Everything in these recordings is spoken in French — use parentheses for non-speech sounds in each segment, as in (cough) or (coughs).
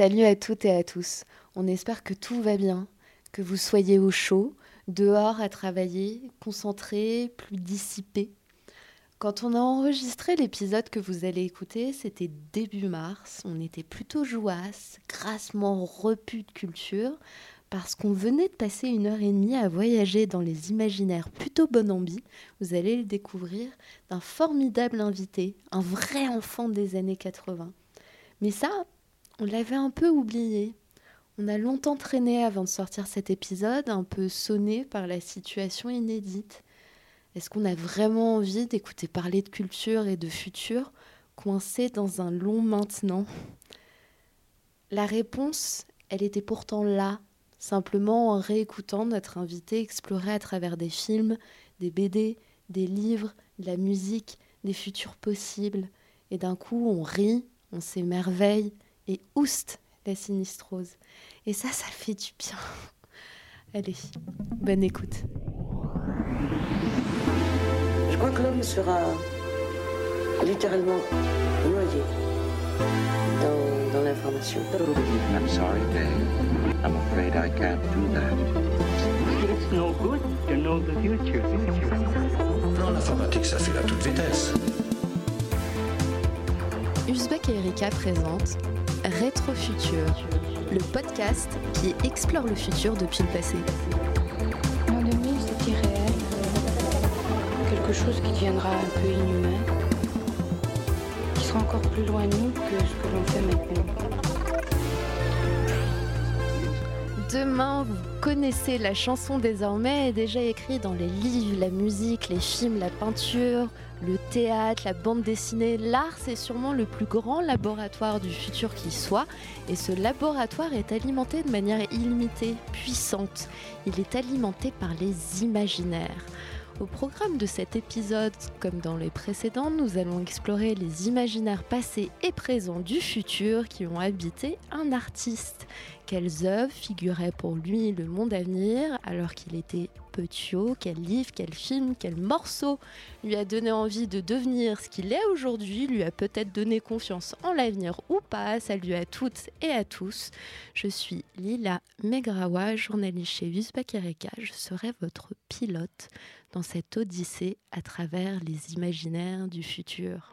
Salut à toutes et à tous. On espère que tout va bien, que vous soyez au chaud, dehors à travailler, concentré, plus dissipé. Quand on a enregistré l'épisode que vous allez écouter, c'était début mars. On était plutôt jouasse, grassement repu de culture, parce qu'on venait de passer une heure et demie à voyager dans les imaginaires plutôt bon ambi. Vous allez le découvrir d'un formidable invité, un vrai enfant des années 80. Mais ça, on l'avait un peu oublié. On a longtemps traîné avant de sortir cet épisode, un peu sonné par la situation inédite. Est-ce qu'on a vraiment envie d'écouter parler de culture et de futur coincé dans un long maintenant? La réponse, elle était pourtant là, simplement en réécoutant notre invité explorer à travers des films, des BD, des livres, de la musique, des futurs possibles. Et d'un coup, on rit, on s'émerveille et ouste la sinistrose. Et ça, ça fait du bien. (laughs) Allez, bonne écoute crois que l'homme sera littéralement noyé dans, dans l'information. I'm sorry, Dave. I'm afraid I can't do that. It's no good to know the future. Dans l'informatique, ça fait à toute vitesse. Uzbek et Erika présentent Rétrofutur, le podcast qui explore le futur depuis le passé. quelque chose qui deviendra un peu inhumain, qui sera encore plus loin de nous que ce que l'on fait maintenant. Demain, vous connaissez la chanson désormais, déjà écrite dans les livres, la musique, les films, la peinture, le théâtre, la bande dessinée. L'art, c'est sûrement le plus grand laboratoire du futur qui soit. Et ce laboratoire est alimenté de manière illimitée, puissante. Il est alimenté par les imaginaires. Au programme de cet épisode, comme dans les précédents, nous allons explorer les imaginaires passés et présents du futur qui ont habité un artiste. Quelles œuvres figuraient pour lui le monde à venir alors qu'il était petit Quel livre, quel film, quel morceau lui a donné envie de devenir ce qu'il est aujourd'hui Lui a peut-être donné confiance en l'avenir ou pas Salut à toutes et à tous. Je suis Lila Megrawa, journaliste chez Visbak Je serai votre pilote dans cette odyssée à travers les imaginaires du futur.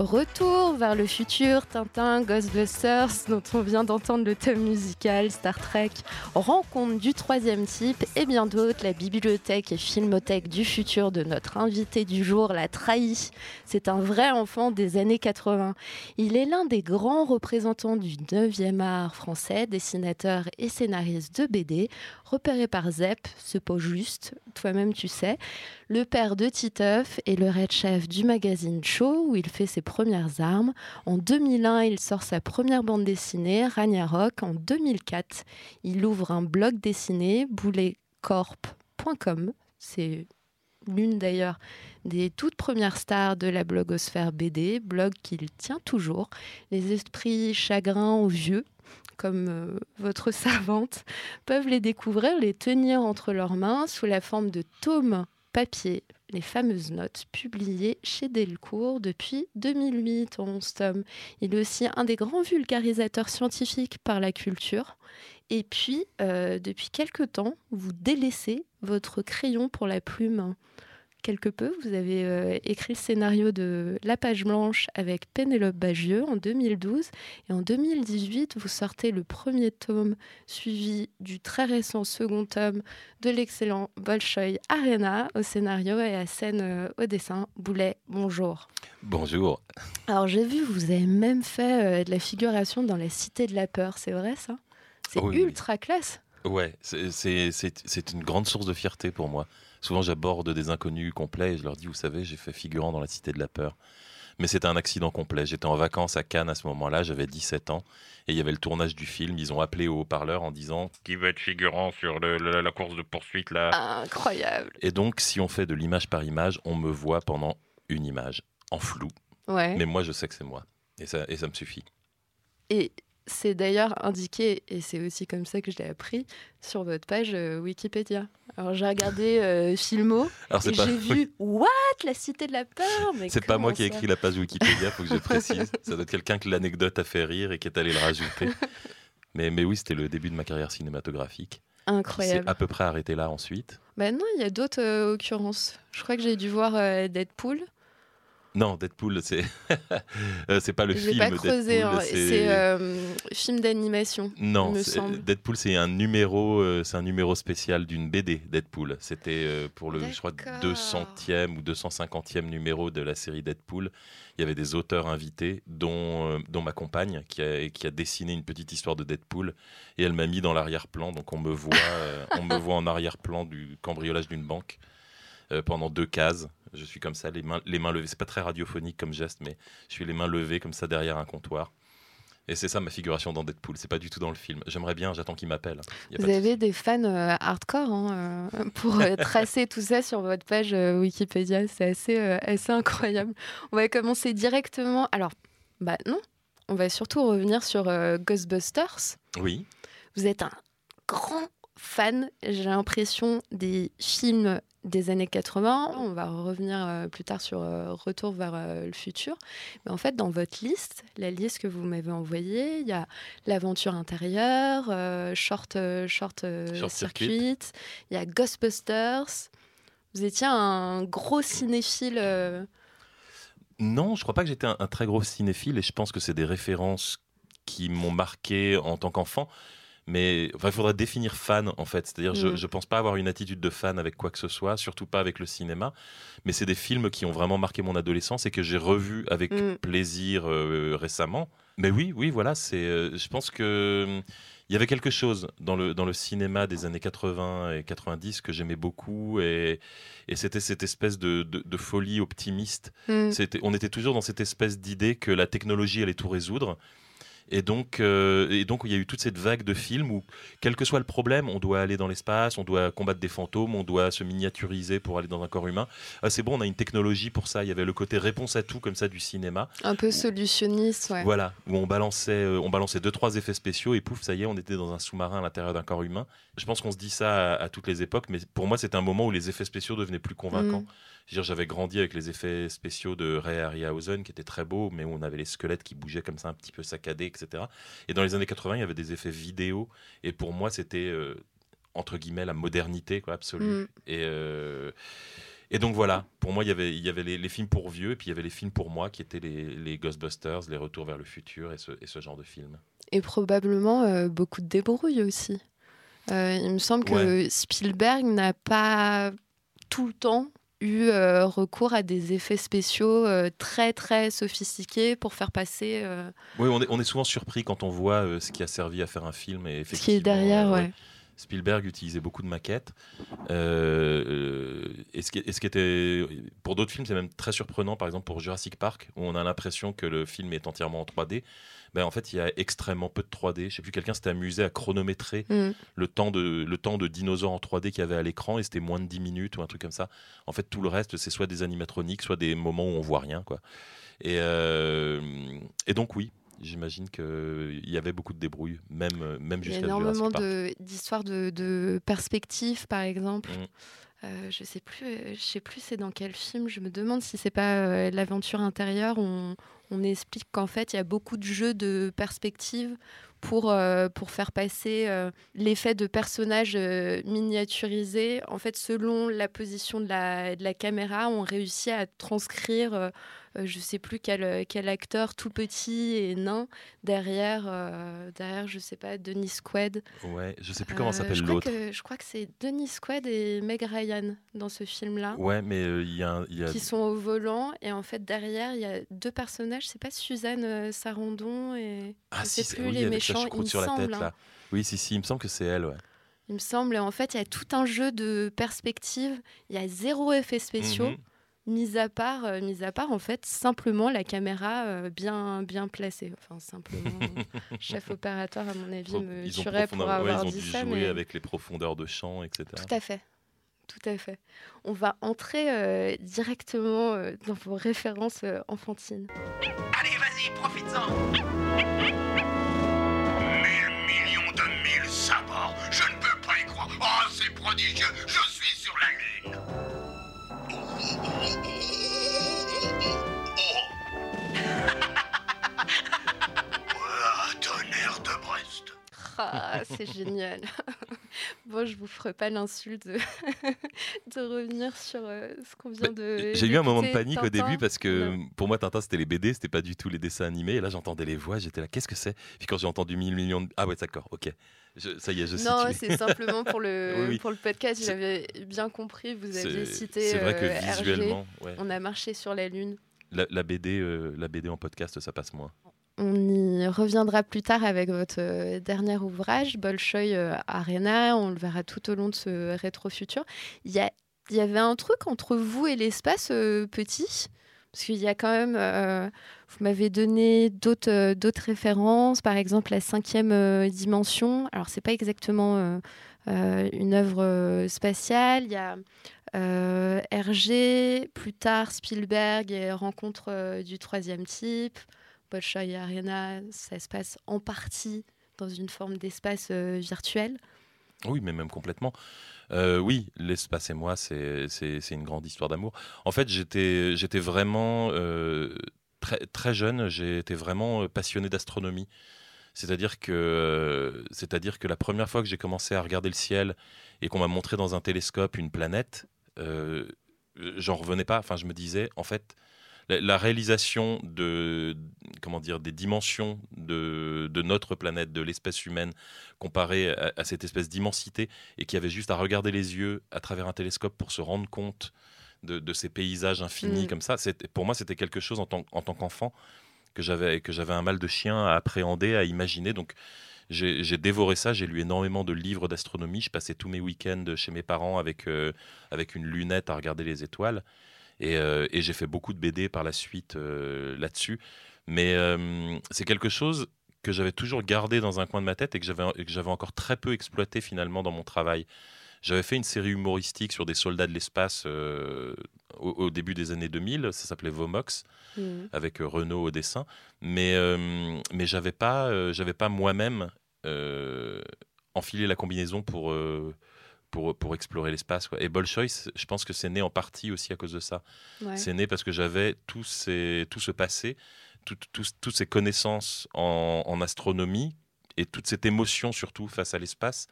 Retour vers le futur, Tintin, Ghostbusters, dont on vient d'entendre le thème musical, Star Trek, rencontre du troisième type et bien d'autres, la bibliothèque et filmothèque du futur de notre invité du jour l'a trahi. C'est un vrai enfant des années 80. Il est l'un des grands représentants du 9e art français, dessinateur et scénariste de BD, repéré par Zep, ce pot juste, toi-même tu sais, le père de Titeuf et le red chef du magazine Show, où il fait ses premières armes. En 2001, il sort sa première bande dessinée, Ragnarok. En 2004, il ouvre un blog dessiné, bouletcorp.com. C'est l'une d'ailleurs des toutes premières stars de la blogosphère BD, blog qu'il tient toujours. Les esprits chagrins aux vieux, comme euh, votre (laughs) savante, peuvent les découvrir, les tenir entre leurs mains sous la forme de tomes papier les fameuses notes publiées chez Delcourt depuis 2008 en 11 tomes. Il est aussi un des grands vulgarisateurs scientifiques par la culture. Et puis, euh, depuis quelque temps, vous délaissez votre crayon pour la plume quelque peu. Vous avez euh, écrit le scénario de La page blanche avec Pénélope Bagieux en 2012. Et en 2018, vous sortez le premier tome suivi du très récent second tome de l'excellent Bolshoi Arena au scénario et à scène euh, au dessin. Boulet, bonjour. Bonjour. Alors j'ai vu, vous avez même fait euh, de la figuration dans la Cité de la Peur, c'est vrai ça? C'est ultra classe. Ouais, c'est une grande source de fierté pour moi. Souvent, j'aborde des inconnus complets et je leur dis, vous savez, j'ai fait figurant dans la Cité de la Peur. Mais c'était un accident complet. J'étais en vacances à Cannes à ce moment-là, j'avais 17 ans, et il y avait le tournage du film. Ils ont appelé au haut-parleur en disant Qui veut être figurant sur la course de poursuite là? Incroyable Et donc, si on fait de l'image par image, on me voit pendant une image, en flou. Ouais. Mais moi, je sais que c'est moi. Et ça, et ça me suffit. Et c'est d'ailleurs indiqué, et c'est aussi comme ça que je l'ai appris, sur votre page euh, Wikipédia. Alors j'ai regardé euh, Filmo Alors, c'est et pas, j'ai vu (laughs) What? La cité de la peur? C'est pas moi qui ai écrit la page Wikipédia, faut que je (laughs) précise. Ça doit être quelqu'un que l'anecdote a fait rire et qui est allé le rajouter. Mais, mais oui, c'était le début de ma carrière cinématographique. C'est Incroyable. à peu près arrêté là ensuite. Bah non, il y a d'autres euh, occurrences. Je crois que j'ai dû voir Deadpool. Non, Deadpool, c'est (laughs) euh, c'est pas le film pas creusé. Hein. C'est euh, film d'animation. Non. Deadpool, c'est un numéro, euh, c'est un numéro spécial d'une BD. Deadpool, c'était euh, pour le, je crois, D'accord. 200e ou 250e numéro de la série Deadpool. Il y avait des auteurs invités, dont, dont ma compagne, qui a, qui a dessiné une petite histoire de Deadpool, et elle m'a mis dans l'arrière-plan. Donc on me voit, on me voit en arrière-plan du cambriolage d'une banque pendant deux cases. Je suis comme ça, les mains, les mains levées. C'est pas très radiophonique comme geste, mais je suis les mains levées comme ça derrière un comptoir. Et c'est ça ma figuration dans Deadpool. C'est pas du tout dans le film. J'aimerais bien, j'attends qu'il m'appelle. Vous de avez des fans euh, hardcore hein, euh, pour euh, (laughs) tracer tout ça sur votre page Wikipédia. C'est assez, assez incroyable. On va commencer directement. Alors, bah non, on va surtout revenir sur Ghostbusters. Oui. Vous êtes un grand fan, j'ai l'impression, des films des années 80. On va revenir euh, plus tard sur euh, Retour vers euh, le futur. Mais en fait, dans votre liste, la liste que vous m'avez envoyée, il y a l'aventure intérieure, euh, short, short, Short circuit, Circuit. il y a Ghostbusters. Vous étiez un gros cinéphile. euh, Non, je crois pas que j'étais un, un très gros cinéphile et je pense que c'est des références qui m'ont marqué en tant qu'enfant. Mais enfin, il faudrait définir fan en fait. C'est-à-dire, je, Mm. je pense pas avoir une attitude de fan avec quoi que ce soit, surtout pas avec le cinéma. Mais c'est des films qui ont vraiment marqué mon adolescence et que j'ai revus avec Mm. plaisir euh, récemment. Mais oui, oui, voilà. C'est. euh, je pense que hum, il y avait quelque chose dans le dans le cinéma des années 80 et 90 que j'aimais beaucoup et, et c'était cette espèce de, de- de folie optimiste c'était, on était toujours dans cette espèce d'idée que la technologie allait tout résoudre. Et donc, euh, et donc, il y a eu toute cette vague de films où, quel que soit le problème, on doit aller dans l'espace, on doit combattre des fantômes, on doit se miniaturiser pour aller dans un corps humain. Ah, c'est bon, on a une technologie pour ça. Il y avait le côté réponse à tout comme ça du cinéma. un peu solutionniste, ouais. Voilà, où on balançait, euh, on balançait deux trois effets spéciaux et pouf, ça y est, on était dans un sous-marin à l'intérieur d'un corps humain. Je pense qu'on se dit ça à, à toutes les époques, mais pour moi, c'était un moment où les effets spéciaux devenaient plus convaincants. Mm. J'avais grandi avec les effets spéciaux de Ray Harryhausen qui étaient très beaux, mais où on avait les squelettes qui bougeaient comme ça, un petit peu saccadés, etc. Et dans les années 80, il y avait des effets vidéo, et pour moi, c'était euh, entre guillemets la modernité quoi, absolue. Mm. Et, euh, et donc voilà, pour moi, il y avait, il y avait les, les films pour vieux, et puis il y avait les films pour moi, qui étaient les, les Ghostbusters, les Retours vers le futur, et ce, et ce genre de films. Et probablement euh, beaucoup de débrouilles aussi. Euh, il me semble que Spielberg n'a pas tout le temps eu euh, recours à des effets spéciaux euh, très très sophistiqués pour faire passer euh, Oui, on est, on est souvent surpris quand on voit ce qui a servi à faire un film. Et ce qui est derrière. ouais. Spielberg utilisait beaucoup de maquettes. Et, ce qui, et ce qui était. Pour d'autres films, c'est même très surprenant. Par exemple, pour Jurassic Park, où on a l'impression que le film est entièrement en 3D. Ben, en fait, il y a extrêmement peu de 3D. Je sais plus, quelqu'un s'était amusé à chronométrer Mm. le temps de, le temps de dinosaures en 3D qu'il y avait à l'écran et c'était moins de 10 minutes ou un truc comme ça. En fait, tout le reste, c'est soit des animatroniques, soit des moments où on voit rien. Quoi. Et, euh, et donc, oui, j'imagine qu'il y avait beaucoup de débrouille, même, même Il y a jusqu'à énormément de- d'histoires de, de perspectives, par exemple. Mm. Euh, je sais plus, euh, je sais plus c'est dans quel film. Je me demande si c'est pas euh, l'aventure intérieure. On, on explique qu'en fait il y a beaucoup de jeux de perspectives pour euh, pour faire passer euh, l'effet de personnages euh, miniaturisés. En fait, selon la position de la caméra, on réussit à transcrire. Euh, euh, je sais plus quel, quel acteur tout petit et nain derrière, euh, derrière je sais pas, Denis Quaid. Ouais, je sais plus comment Euh, s'appelle je l'autre. Je crois que c'est Denis Quaid et Meg Ryan dans ce film-là. Ouais, mais euh, il y a, y a- Qui sont au volant et en fait derrière il y a deux personnages, c'est pas Suzanne euh, Sarandon et ah je si, sais plus oui, les méchants, il me sur la semble. tête hein. là. Oui, si, si, il me semble que c'est elle, ouais. Il me semble en fait il y a tout un jeu de perspectives, il y a zéro effet spéciaux. Mhm mis à part, euh, mis à part en fait simplement la caméra euh, bien bien placée. Enfin simplement, (laughs) chef opératoire à mon avis me tuerait pour avoir ouais, ils ont dit dû ça. Jouer mais... avec les profondeurs de champ, etc. Tout à fait. Tout à fait. On va entrer euh, directement euh, dans vos références euh, enfantines. Allez, vas-y, profites-en. Mille millions de mille sabords, je ne peux pas y croire. Oh, c'est prodigieux, je suis sur la lune. Ah, c'est génial. (laughs) bon, je vous ferai pas l'insulte de, (laughs) de revenir sur euh, ce qu'on vient de. J'ai eu un moment de panique au début parce que Non. pour moi Tintin c'était les BD, c'était pas du tout les dessins animés. Et là j'entendais les voix, j'étais là, qu'est-ce que c'est? Puis quand j'ai entendu 1000 millions de... Ah ouais d'accord, ok. Je- ça y est, je Non, c'est simplement pour le, (laughs) Oui, oui. pour le podcast. J'avais bien compris. Vous aviez cité. c'est vrai que euh, visuellement, ouais. On a marché sur la Lune. la, la BD, euh, la BD en podcast ça passe moins. On y reviendra plus tard avec votre euh, dernier ouvrage, Bolshoi euh, Arena. On le verra tout au long de ce rétro-futur. Il y, avait un truc entre vous et l'espace euh, petit? Parce qu'il y a quand même, vous m'avez donné d'autres références, par exemple la cinquième dimension. Alors c'est pas exactement une œuvre spatiale. Il y a Hergé, plus tard Spielberg et Rencontre du troisième type. Bolshoi Arena, ça se passe en partie dans une forme d'espace euh, virtuel. Oui, mais même complètement. Euh, oui, l'espace et moi, c'est une grande histoire d'amour. En fait, j'étais vraiment euh, très, très jeune, j'étais vraiment passionné d'astronomie. C'est-à-dire que, que la première fois que j'ai commencé à regarder le ciel et qu'on m'a montré dans un télescope une planète, j'en revenais pas. Enfin, je me disais, en fait, la, la réalisation de, comment dire, des dimensions de, de notre planète, de l'espèce humaine, comparée à, à cette espèce d'immensité, et qui avait juste à regarder les yeux à travers un télescope pour se rendre compte de, de ces paysages infinis Mm. comme ça. Pour moi, c'était quelque chose en tant, en tant qu'enfant que j'avais que j'avais un mal de chien à appréhender, à imaginer. Donc j'ai j'ai dévoré ça. J'ai lu énormément de livres d'astronomie. Je passais tous mes week-ends chez mes parents avec euh, avec une lunette à regarder les étoiles. Et, euh, et j'ai fait beaucoup de BD par la suite euh, là-dessus. Mais euh, c'est quelque chose que j'avais toujours gardé dans un coin de ma tête et que j'avais encore très peu exploité finalement dans mon travail. J'avais fait une série humoristique sur des soldats de l'espace euh, au, au début des années 2000. Ça s'appelait Vomox Mhm. avec Renault au dessin, mais euh, mais j'avais pas euh, j'avais pas moi-même enfilé la combinaison pour pour pour explorer l'espace. Et Bolshoi, je pense que c'est né en partie aussi à cause de ça. Ouais. C'est né parce que j'avais tout, ces, tout ce passé, tout- tout- toutes ces connaissances en, en astronomie et toute cette émotion surtout face à l'espace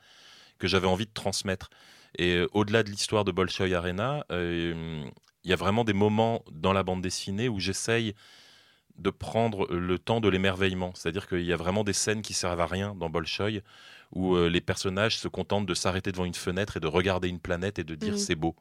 que j'avais envie de transmettre. Et euh, au-delà de l'histoire de Bolshoi Arena, euh, il y a vraiment des moments dans la bande dessinée où j'essaye de prendre le temps de l'émerveillement. C'est-à-dire qu'il y a vraiment des scènes qui servent à rien dans Bolshoi, où euh, les personnages se contentent de s'arrêter devant une fenêtre et de regarder une planète et de dire Mhm. c'est beau.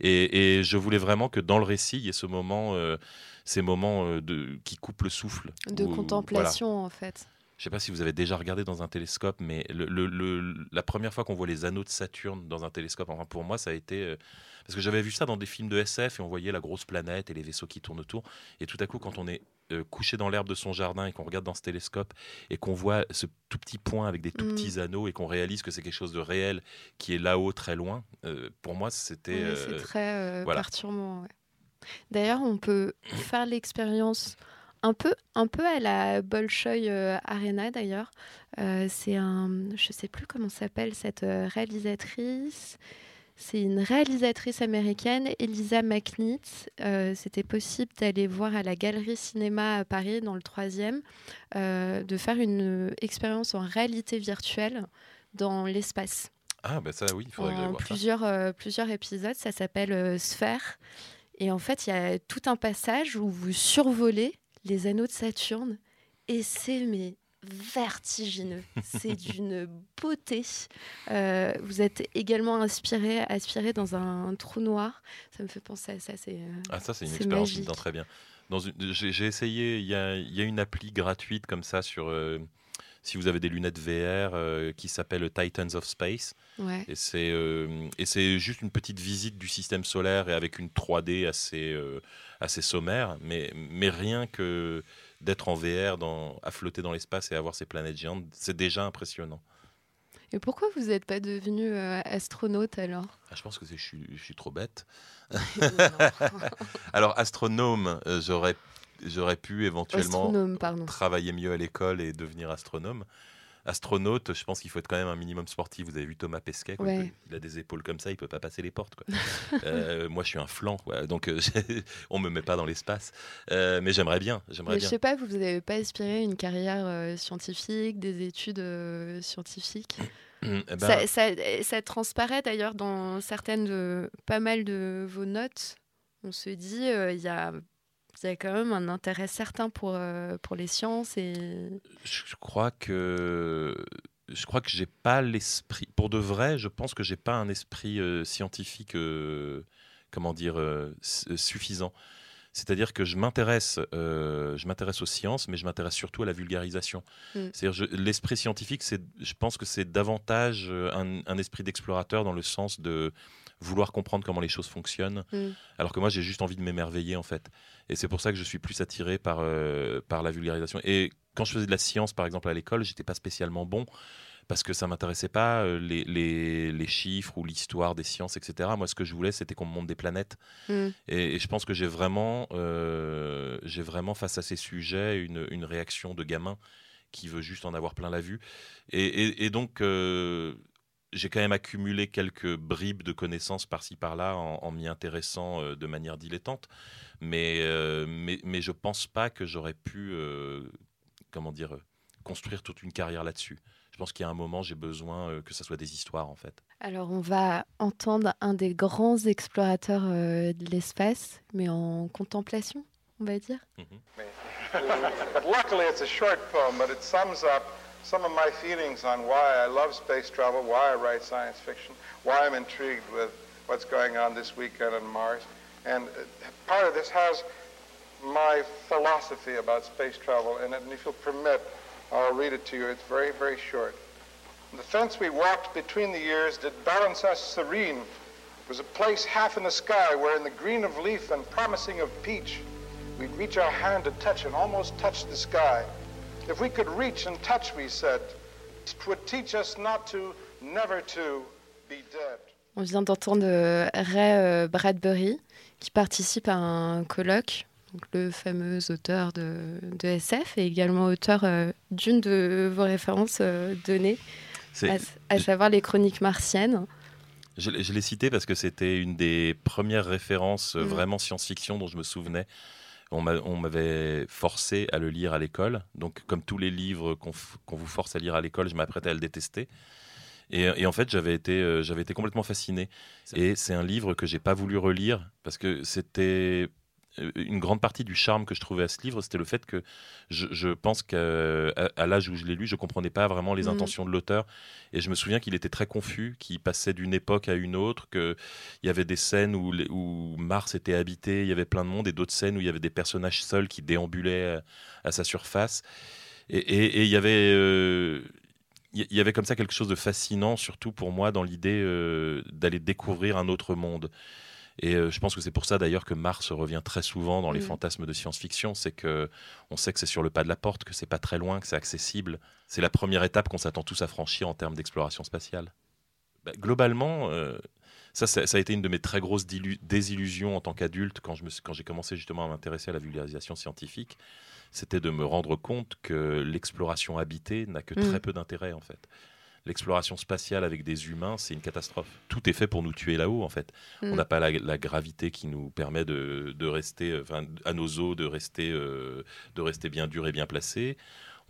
Et, et je voulais vraiment que dans le récit, il y ait ce moment, euh, ces moments euh, de, qui coupent le souffle. De où- voilà. contemplation, en fait. Je sais pas si vous avez déjà regardé dans un télescope, mais le, le- le- la première fois qu'on voit les anneaux de Saturne dans un télescope, enfin pour moi, ça a été euh, parce que j'avais vu ça dans des films de SF et on voyait la grosse planète et les vaisseaux qui tournent autour. Et tout à coup, quand on est euh, couché dans l'herbe de son jardin et qu'on regarde dans ce télescope et qu'on voit ce tout petit point avec des tout Mm. petits anneaux et qu'on réalise que c'est quelque chose de réel qui est là-haut, très loin, euh, pour moi, c'était. Oui, euh, c'est très voilà. perturbant. ouais. D'ailleurs, on peut faire l'expérience un peu, un peu à la Bolshoi euh, Arena, d'ailleurs. Euh, c'est un... Je sais plus comment s'appelle cette euh, réalisatrice. C'est une réalisatrice américaine, Elisa McNeith. Euh, C'était possible d'aller voir à la Galerie Cinéma à Paris, dans le troisième, euh, de faire une euh, expérience en réalité virtuelle dans l'espace Ah, bah ça, oui, il faudrait que en voir ça. plusieurs, euh, plusieurs épisodes. Ça s'appelle Sphère. Et en fait, il y a tout un passage où vous survolez les anneaux de Saturne. Et c'est mais vertigineux. C'est (laughs) d'une beauté. Euh, vous êtes également inspiré, aspiré dans un, trou noir. Ça me fait penser à ça. C'est euh, Ah, ça, c'est une expérience qui me très bien. J'ai essayé, il y a, il y a une appli gratuite comme ça sur. euh, si vous avez des lunettes VR euh, qui s'appelle Titans of Space. ouais. Et c'est euh, juste une petite visite du système solaire et avec une 3D assez, euh, assez sommaire. Mais, mais rien que d'être en VR, dans, à flotter dans l'espace et avoir ces planètes géantes, c'est déjà impressionnant. Et pourquoi vous n'êtes pas devenu euh, astronaute alors? Ah, je pense que je suis, je suis trop bête. (laughs) Alors, astronome, euh, j'aurais j'aurais pu éventuellement travailler mieux à l'école et devenir astronome. Astronaute, je pense qu'il faut être quand même un minimum sportif. Vous avez vu Thomas Pesquet, quoi, Ouais. il, peut- il a des épaules comme ça, il peut pas passer les portes. Quoi. (laughs) Euh, moi, je suis un flanc, quoi, donc euh, (laughs) on me met pas dans l'espace. Euh, mais j'aimerais bien, j'aimerais Mais je bien. sais pas, vous n'avez pas aspiré une carrière euh, scientifique, des études scientifiques? (clears throat) Eh ben, ça, ça- ça transparaît d'ailleurs dans certaines de pas mal de vos notes. On se dit il y, a, il y a quand même un intérêt certain pour, euh, pour les sciences et je crois que je crois que j'ai pas l'esprit. Pour de vrai, je pense que j'ai pas un esprit euh, scientifique, euh, comment dire, euh, suffisant. C'est-à-dire que je m'intéresse, je m'intéresse aux sciences, mais je m'intéresse surtout à la vulgarisation. Mm. C'est-à-dire je- l'esprit scientifique, c'est, je pense que c'est davantage un, un esprit d'explorateur dans le sens de vouloir comprendre comment les choses fonctionnent, Mm. alors que moi j'ai juste envie de m'émerveiller en fait. Et c'est pour ça que je suis plus attiré par, euh, par la vulgarisation. Et quand je faisais de la science, par exemple, à l'école, j'étais pas spécialement bon parce que ça m'intéressait pas euh, les, les, les chiffres ou l'histoire des sciences, etc. Moi, ce que je voulais, c'était qu'on me montre des planètes. Mm. Et, et je pense que j'ai vraiment, euh, j'ai vraiment face à ces sujets une, une réaction de gamin qui veut juste en avoir plein la vue. Et, et- et donc, euh, j'ai quand même accumulé quelques bribes de connaissances par-ci par-là en, en m'y intéressant euh, de manière dilettante. Mais, euh, mais, mais je pense pas que j'aurais pu, euh, comment dire, euh, construire toute une carrière là-dessus. Je pense qu'il y a un moment, j'ai besoin euh, que ça soit des histoires, en fait. Alors, on va entendre un des grands explorateurs euh, de l'espace, mais en contemplation, on va dire. but (laughs) luckily, it's a short poem, but it sums up some of my feelings on why I love space travel, why I write science fiction, why I'm intrigued with what's going on this weekend on Mars. And uh, part of this has my philosophy about space travel in it, and if you'll permit, I'll read it to you. It's very, very short. The fence we walked between the years did balance us serene. It was a place half in the sky where in the green of leaf and promising of peach, we'd reach our hand to touch and almost touch the sky. If we could reach and touch, we said, it would teach us not to, never to be dead. On vient d'entendre euh, Ray euh, Bradbury qui participe à un colloque, donc le fameux auteur de, de SF et également auteur euh, d'une de vos références données, à, à savoir les chroniques martiennes. Je, l'ai- je l'ai cité parce que c'était une des premières références Mhm. vraiment science-fiction dont je me souvenais. On m'a- on m'avait forcé à le lire à l'école. Donc, comme tous les livres qu'on vous force à lire à l'école, je m'apprêtais à le détester. Et, et en fait, j'avais été, euh, j'avais été complètement fasciné. Et c'est un livre que j'ai pas voulu relire parce que c'était une grande partie du charme que je trouvais à ce livre, c'était le fait que je, je pense qu'à à l'âge où je l'ai lu, je comprenais pas vraiment les Mhm. intentions de l'auteur. Et je me souviens qu'il était très confus, qu'il passait d'une époque à une autre, qu'il y avait des scènes où, les- où Mars était habité, il y avait plein de monde, et d'autres scènes où il y avait des personnages seuls qui déambulaient à, à sa surface. Et, il y avait... euh, il y- il y avait comme ça quelque chose de fascinant, surtout pour moi, dans l'idée euh, d'aller découvrir un autre monde. Et euh, je pense que c'est pour ça d'ailleurs que Mars revient très souvent dans les Mhm. fantasmes de science-fiction, c'est que on sait que c'est sur le pas de la porte, que c'est pas très loin, que c'est accessible. C'est la première étape qu'on s'attend tous à franchir en termes d'exploration spatiale. Bah, globalement, euh, ça, ça, ça a été une de mes très grosses désillusions en tant qu'adulte quand j'ai commencé justement à m'intéresser à la vulgarisation scientifique, c'était de me rendre compte que l'exploration habitée n'a que très peu d'intérêt en fait. L'exploration spatiale avec des humains, c'est une catastrophe. Tout est fait pour nous tuer là-haut, en fait. Mm. On n'a pas la, la gravité qui nous permet de, de rester, euh, enfin, à nos os, de rester, euh, de rester bien dur et bien placé.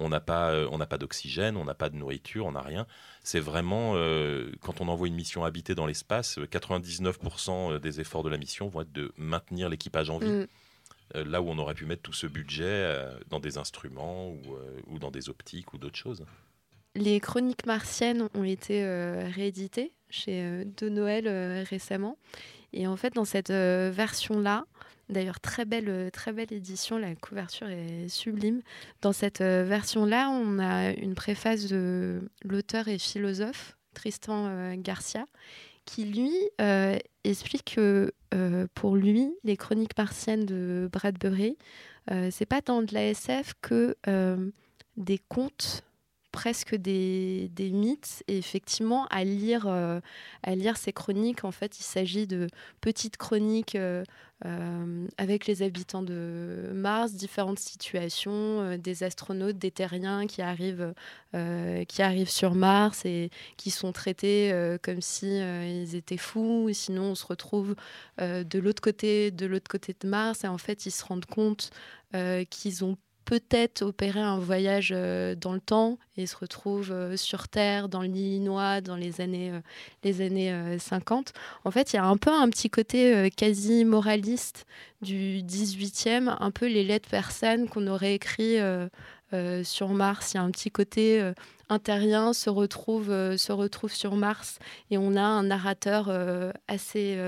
On n'a pas, euh, on n'a pas d'oxygène, on n'a pas de nourriture, on n'a rien. C'est vraiment, euh, quand on envoie une mission habitée dans l'espace, euh, 99% des efforts de la mission vont être de maintenir l'équipage en vie. Mm. Là où on aurait pu mettre tout ce budget dans des instruments ou dans des optiques ou d'autres choses. Les chroniques martiennes ont été euh, rééditées chez euh, De Noël euh, récemment. Et en fait, dans cette version-là, d'ailleurs très belle, très belle édition, la couverture est sublime. Dans cette version-là, on a une préface de l'auteur et philosophe Tristan Garcia, qui lui explique que pour lui, les chroniques martiennes de Bradbury, euh, c'est pas tant de la SF que des contes presque des, mythes. Et effectivement, à lire, euh, à lire ces chroniques, en fait, il s'agit de petites chroniques euh, euh, avec les habitants de Mars, différentes situations, des astronautes, des terriens qui arrivent, qui arrivent sur Mars et qui sont traités comme si ils étaient fous. Sinon, on se retrouve de l'autre côté, de l'autre côté de Mars, et en fait, ils se rendent compte qu'ils ont peut-être opérer un voyage euh, dans le temps et se retrouve euh, sur Terre, dans l'Illinois, dans les années, euh, les années 50. En fait, il y a un peu un petit côté quasi moraliste du 18e, un peu les lettres persanes qu'on aurait écrit sur Mars. Il y a un petit côté terrien se retrouve, se retrouve sur Mars et on a un narrateur assez,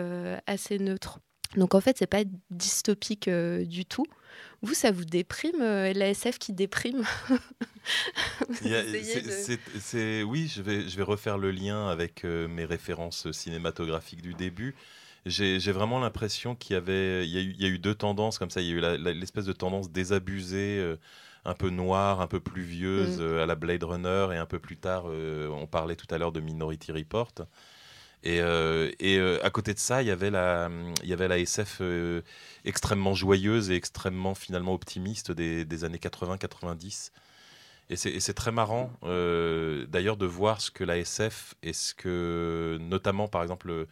assez neutre. Donc en fait, c'est pas dystopique du tout. Vous, ça vous déprime, euh, l'ASF qui déprime (laughs) c'est, Oui, je vais, je vais refaire le lien avec euh, mes références cinématographiques du début. J'ai, vraiment l'impression qu'il y avait, il y, a eu, il y, a eu, deux tendances comme ça. Il y a eu l'espèce de tendance désabusée, euh, un peu noire, un peu pluvieuse mm. à la Blade Runner, et un peu plus tard, on parlait tout à l'heure de Minority Report. Et, euh, et euh, à côté de ça, il y avait la, il y avait la SF euh, extrêmement joyeuse et extrêmement finalement optimiste des, des années 80-90. Et c'est très marrant d'ailleurs de voir ce que la SF et ce que, notamment par exemple,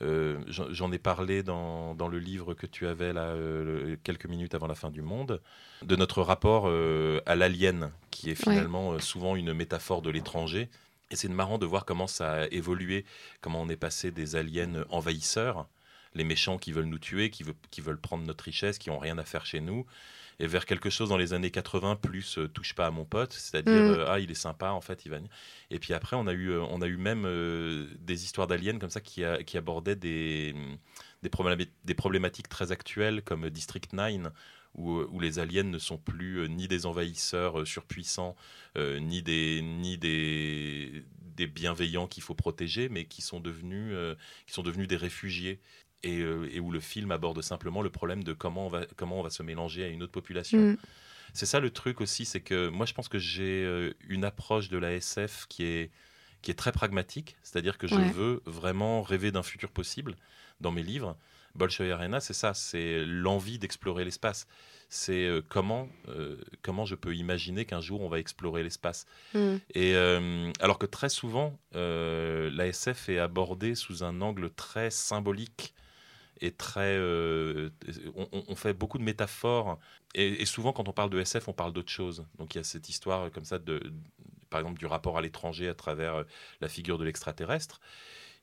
j'en ai parlé dans, dans, le livre que tu avais là quelques minutes avant la fin du monde, de notre rapport à l'alien, qui est finalement souvent une métaphore de l'étranger et c'est marrant de voir comment ça a évolué, comment on est passé des aliens envahisseurs, les méchants qui veulent nous tuer, qui, veulent, prendre notre richesse, qui n'ont rien à faire chez nous, et vers quelque chose dans les années 80 plus euh, touche pas à mon pote, c'est-à-dire mm. euh, ah il est sympa en fait il va. Et puis après on a eu euh, on a eu même des histoires d'aliens comme ça qui, qui abordaient des des, des problématiques très actuelles comme District 9 où, où, les aliens ne sont plus ni des envahisseurs surpuissants, ni, des, ni des, des bienveillants qu'il faut protéger, mais qui sont devenus, qui sont devenus des réfugiés. Et, et, où le film aborde simplement le problème de comment on va, comment on va se mélanger à une autre population. Mm. C'est ça le truc aussi, c'est que moi je pense que j'ai une approche de la SF qui est, qui est très pragmatique, c'est-à-dire que je veux vraiment rêver d'un futur possible dans mes livres. Bolshoi Arena, c'est ça, c'est l'envie d'explorer l'espace. C'est euh, comment, euh, comment je peux imaginer qu'un jour on va explorer l'espace. Mm. Et euh, alors que très souvent, l'ASF est abordée sous un angle très symbolique et très. On, fait beaucoup de métaphores. Et, et, souvent, quand on parle de SF, on parle d'autre chose. Donc il y a cette histoire comme ça, de, par exemple, du rapport à l'étranger à travers la figure de l'extraterrestre.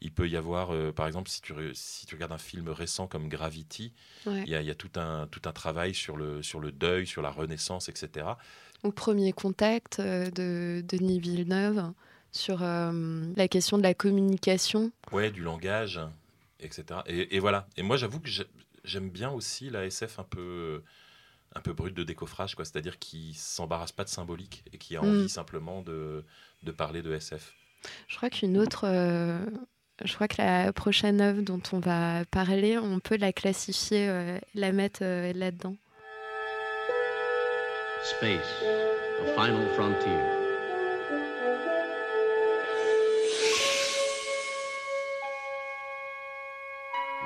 Il peut y avoir, euh, par exemple, si tu, si tu regardes un film récent comme Gravity, il, y a, tout, un, tout un travail sur le, sur le deuil, sur la renaissance, etc. Au premier contact euh, de Denis Villeneuve sur euh, la question de la communication. Ouais, du langage, etc. Et, voilà. Et moi, j'avoue que j'aime bien aussi la SF un peu un peu brute de décoffrage, quoi. C'est-à-dire qui s'embarrasse pas de symbolique et qui a mm. envie simplement de, de, parler de SF. Je crois qu'une autre, je crois que la prochaine œuvre dont on va parler, on peut la classifier, euh, la mettre euh, là-dedans. Space, the final frontier.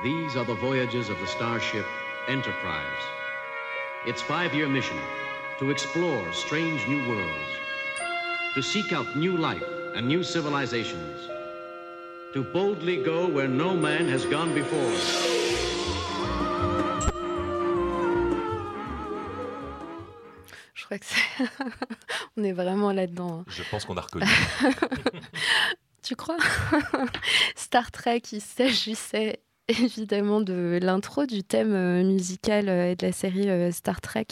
These are the voyages of the starship Enterprise. Its five-year mission to explore strange new worlds, to seek out new life and new civilizations to boldly go where no man has gone before. Je crois que c'est... (laughs) on est vraiment là-dedans. Hein. Je pense qu'on a reconnu. (laughs) tu crois? (laughs) Star Trek, il s'agissait évidemment de l'intro du thème euh, musical euh, et de la série euh, Star Trek.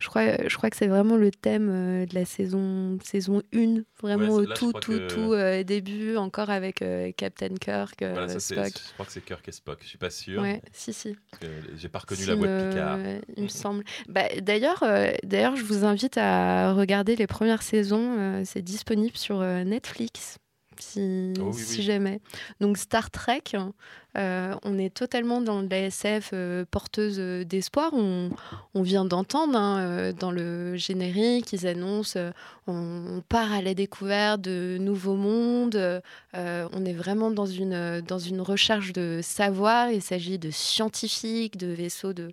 Je crois, je crois que c'est vraiment le thème de la saison, saison 1, vraiment au tout, tout, tout début, encore avec Captain Kirk, Spock. Je crois que c'est Kirk et Spock, je suis pas sûr. Ouais, si, si. J'ai pas reconnu la voix de Picard. il me semble. Bah, D'ailleurs, d'ailleurs, je vous invite à regarder les premières saisons. c'est disponible sur Netflix si, Oh oui, si oui. jamais. Donc Star Trek, euh, on est totalement dans la SF euh, porteuse euh, d'espoir. On, vient d'entendre hein, dans le générique, ils annoncent on, part à la découverte de nouveaux mondes. on est vraiment dans une, dans une recherche de savoir. Il s'agit de scientifiques, de vaisseaux de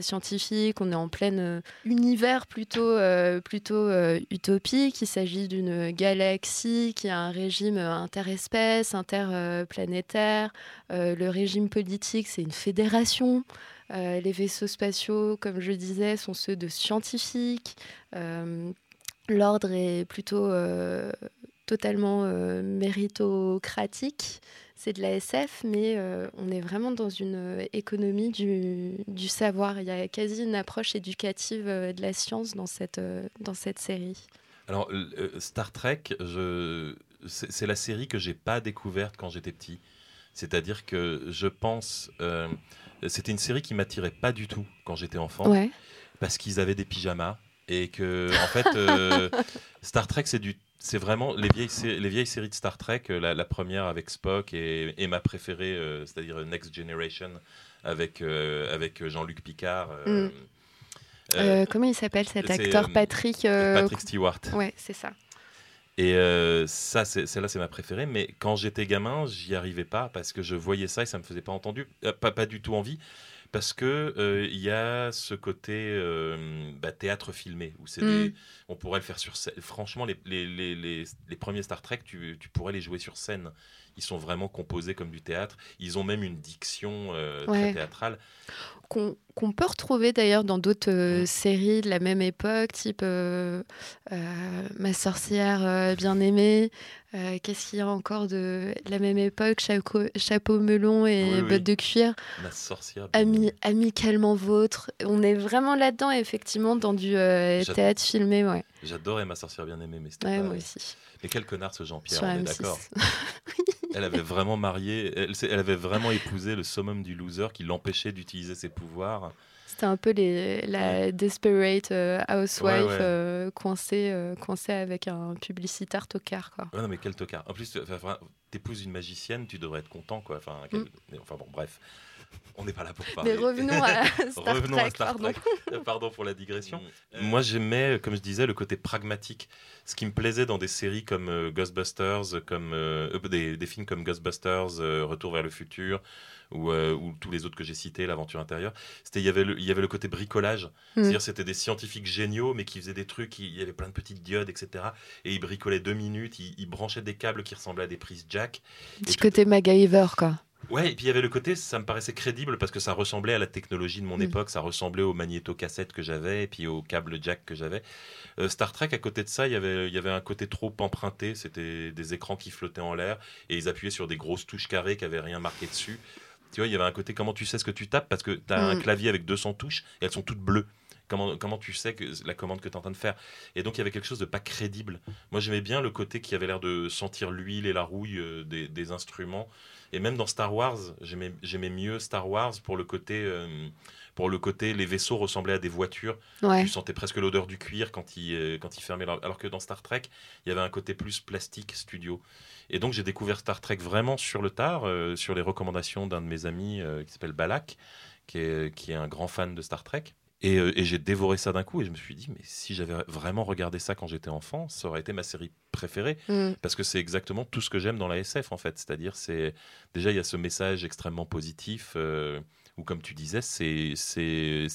scientifiques. On est en plein univers plutôt, plutôt utopique. Il s'agit d'une galaxie qui a un régime interespèce, interplanétaire. Euh, le régime politique, c'est une fédération. Euh, les vaisseaux spatiaux, comme je disais, sont ceux de scientifiques. Euh, L'ordre est plutôt totalement euh, méritocratique. C'est de la SF, mais on est vraiment dans une économie du, savoir. Il y a quasi une approche éducative de la science dans cette, dans cette série. Alors, Star Trek, c'est la série que j'ai pas découverte quand j'étais petit. C'est-à-dire que je pense. euh, C'était une série qui m'attirait pas du tout quand j'étais enfant. Ouais. Parce qu'ils avaient des pyjamas. Et que, en fait, (laughs) euh, Star Trek, c'est du. C'est vraiment les vieilles, les vieilles séries de Star Trek, euh, la, la première avec Spock et, et ma préférée, euh, c'est-à-dire Next Generation avec, euh, avec Jean-Luc Picard. euh, Mm. comment il s'appelle cet acteur Patrick Patrick Stewart. Ouais, c'est ça. Et euh, ça, celle-là, c'est ma préférée. Mais quand j'étais gamin, j'y arrivais pas parce que je voyais ça et ça me faisait pas entendu, euh, pas, pas du tout envie. Parce que euh, y a ce côté bah, théâtre filmé où c'est Mm. on pourrait le faire sur scène. Franchement, les, les, les, les, les premiers Star Trek, tu, tu pourrais les jouer sur scène. Ils sont vraiment composés comme du théâtre. Ils ont même une diction euh, très théâtrale. Qu'on peut retrouver d'ailleurs dans d'autres euh, Mm. séries de la même époque, type euh, Ma sorcière bien-aimée. Qu'est-ce qu'il y a encore de la même époque Chapeau, chapeau melon et Oui, oui. bottes de cuir. Ma sorcière. Ami, amicalement vôtre. On est vraiment là-dedans, effectivement, dans du théâtre filmé. Ouais, J'adorais ma sorcière bien aimée, mais c'était ouais pas- moi aussi. Mais quel connard ce Jean-Pierre, on est M6. d'accord. (laughs) Elle avait vraiment marié, elle, avait vraiment épousé le summum du loser qui l'empêchait d'utiliser ses pouvoirs. C'était un peu les, la desperate euh, housewife Ouais, ouais. euh, coincée, euh, coincée avec un publicitaire tocard. Quoi. Non, mais quel tocard. En plus, t'épouses une magicienne, tu devrais être content, quoi. Enfin, quel- Mm. enfin bon, bref. On n'est pas là pour parler. Mais revenons à (laughs) Star Revenons Trek, à Star pardon. Trek. Euh, (laughs) Pardon pour la digression. Moi, j'aimais, comme je disais, le côté pragmatique. Ce qui me plaisait dans des séries comme euh, Ghostbusters, comme euh, euh, des, des films comme Ghostbusters, euh, Retour vers le futur, ou, euh, ou tous les autres que j'ai cités, L'aventure intérieure, c'était il y avait le, il y avait le côté bricolage. Mm. C'est-à-dire, c'était des scientifiques géniaux, mais qui faisaient des trucs. Il y avait plein de petites diodes, etc. Et ils bricolaient deux minutes. Ils, ils branchaient des câbles qui ressemblaient à des prises jack. Petit côté MacGyver, quoi. Ouais, et puis il y avait le côté, ça me paraissait crédible parce que ça ressemblait à la technologie de mon Mm. époque, ça ressemblait aux magnéto-cassettes que j'avais et puis aux câbles jack que j'avais. Euh, Star Trek, à côté de ça, il y avait, il y avait un côté trop emprunté, c'était des écrans qui flottaient en l'air et ils appuyaient sur des grosses touches carrées qui avaient rien marqué dessus. Tu vois, il y avait un côté comment tu sais ce que tu tapes? Parce que tu as un Mm. clavier avec 200 touches et elles sont toutes bleues. Comment, comment tu sais que la commande que tu es en train de faire? Et donc il y avait quelque chose de pas crédible. Moi j'aimais bien le côté qui avait l'air de sentir l'huile et la rouille euh, des, des instruments. Et même dans Star Wars, j'aimais mieux Star Wars pour le côté, euh, pour le côté les vaisseaux ressemblaient à des voitures. Ouais. Tu sentais presque l'odeur du cuir quand ils, euh, quand ils fermaient leur... Alors que dans Star Trek, il y avait un côté plus plastique studio. Et donc j'ai découvert Star Trek vraiment sur le tard, euh, sur les recommandations d'un de mes amis qui s'appelle Balak, qui est, qui est un grand fan de Star Trek. Et, euh, et j'ai dévoré ça d'un coup et je me suis dit, mais si j'avais vraiment regardé ça quand j'étais enfant, ça aurait été ma série préférée Mm. parce que c'est exactement tout ce que j'aime dans la SF en fait. C'est-à-dire, c'est déjà il y a ce message extrêmement positif euh, où, comme tu disais, c'est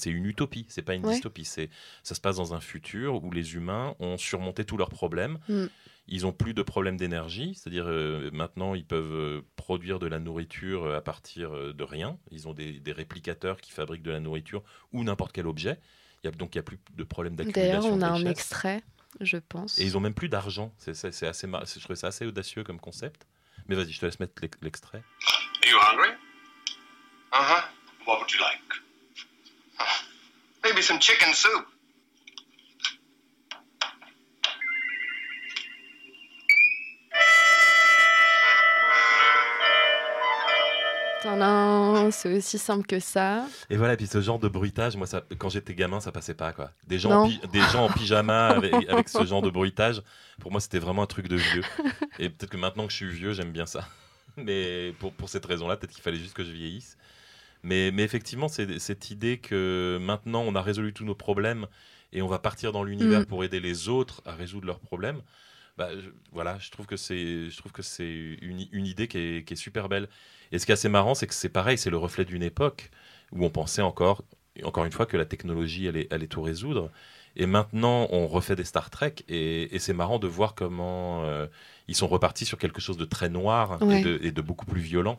une utopie, c'est pas une Ouais. dystopie. C'est ça se passe dans un futur où les humains ont surmonté tous leurs problèmes. Mm. Ils ont plus de problèmes d'énergie, c'est-à-dire euh, maintenant ils peuvent euh, produire de la nourriture euh, à partir de rien. Ils ont des, des réplicateurs qui fabriquent de la nourriture ou n'importe quel objet. Il y a, donc il n'y a plus de problème D'ailleurs, d'accumulation on de a un richesse. extrait, je pense. Et ils ont même plus d'argent. C'est c'est- c'est assez, mar- je trouvais ça assez audacieux comme concept. Mais vas-y, je te laisse mettre l'ex- l'extrait. Are you hungry? Uh huh. What would you like? Uh, maybe some chicken soup. C'est aussi simple que ça. Et voilà, puis ce genre de bruitage, moi, ça, quand j'étais gamin, ça passait pas, quoi. Des gens, en, des gens en pyjama avec, avec ce genre de bruitage, pour moi, c'était vraiment un truc de vieux. Et peut-être que maintenant que je suis vieux, j'aime bien ça. Mais pour, pour cette raison-là, peut-être qu'il fallait juste que je vieillisse. Mais, mais effectivement, c'est cette idée que maintenant, on a résolu tous nos problèmes et on va partir dans l'univers Mm. pour aider les autres à résoudre leurs problèmes. Bah, je- voilà, je trouve que c'est, je trouve que c'est une, une idée qui est, qui est super belle. Et ce qui est assez marrant, c'est que c'est pareil, c'est le reflet d'une époque où on pensait encore, encore une fois, que la technologie allait, allait tout résoudre. Et maintenant, on refait des Star Trek, et, et c'est marrant de voir comment euh, ils sont repartis sur quelque chose de très noir Ouais. et, de, et de beaucoup plus violent.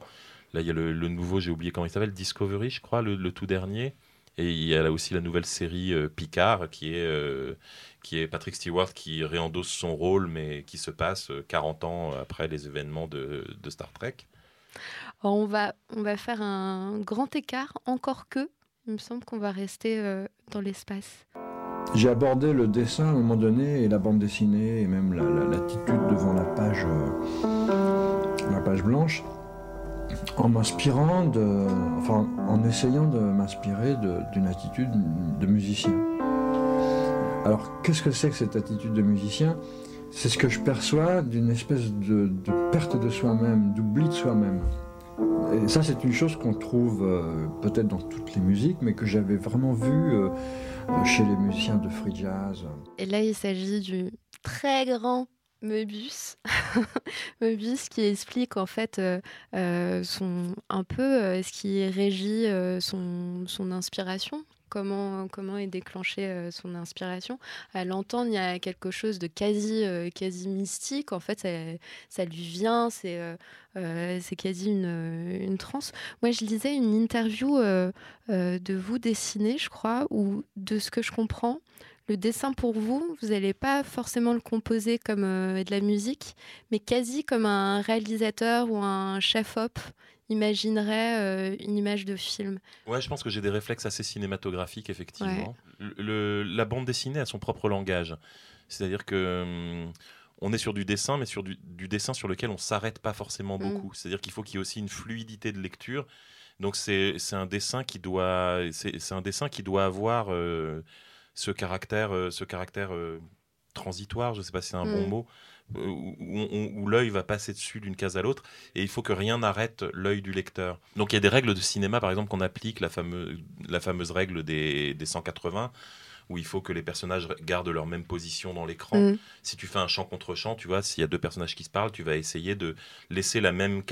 Là, il y a le, le nouveau, j'ai oublié comment il s'appelle, Discovery, je crois, le, le tout dernier. Et il y a là aussi la nouvelle série euh, Picard, qui est, euh, qui est Patrick Stewart qui réendosse son rôle, mais qui se passe euh, 40 ans après les événements de, de Star Trek. Alors, on, va, on va faire un grand écart, encore que. Il me semble qu'on va rester euh, dans l'espace. J'ai abordé le dessin à un moment donné et la bande dessinée et même la- la- l'attitude devant la page, euh, la page blanche en m'inspirant de, enfin en essayant de m'inspirer d'une attitude de musicien. Alors qu'est-ce que c'est que cette attitude de musicien? C'est ce que je perçois d'une espèce de, perte de soi-même, d'oubli de soi-même. Et ça, c'est une chose qu'on trouve euh, peut-être dans toutes les musiques, mais que j'avais vraiment vu euh, euh, chez les musiciens de free jazz. Et là, il s'agit du très grand Möbius. (laughs) Möbius qui explique en fait euh, euh, son, un peu euh, ce qui régit son, son inspiration. Comment, comment est déclenchée son inspiration. À l'entendre, il y a quelque chose de quasi, quasi mystique. En fait, ça, ça lui vient, c'est quasi une, une transe. Moi, je lisais une interview de vous dessiner, je crois, où de ce que je comprends, le dessin pour vous, vous n'allez pas forcément le composer comme euh, de la musique, mais quasi comme un réalisateur ou un chef-op imaginerait euh, une image de film. Ouais, je pense que j'ai des réflexes assez cinématographiques, effectivement. Le- la bande dessinée a son propre langage. C'est-à-dire que hum, on est sur du dessin, mais sur du, du dessin sur lequel on s'arrête pas forcément Mm. beaucoup. C'est-à-dire qu'il faut qu'il y ait aussi une fluidité de lecture. Donc c'est un dessin qui doit c'est c'est un dessin qui doit avoir euh, ce caractère euh, ce caractère euh, transitoire. Je sais pas si c'est un bon Mm. mot. euh, Où, où on- où l'œil va passer dessus d'une case à l'autre et il faut que rien n'arrête l'œil du lecteur. Donc il y a des règles de cinéma, par exemple, qu'on applique, la fameuse, la fameuse règle des, des 180, où il faut que les personnages gardent leur même position dans l'écran. Mm. Si tu fais un champ contre champ, tu vois, s'il y a deux personnages qui se parlent, tu vas essayer de laisser la, même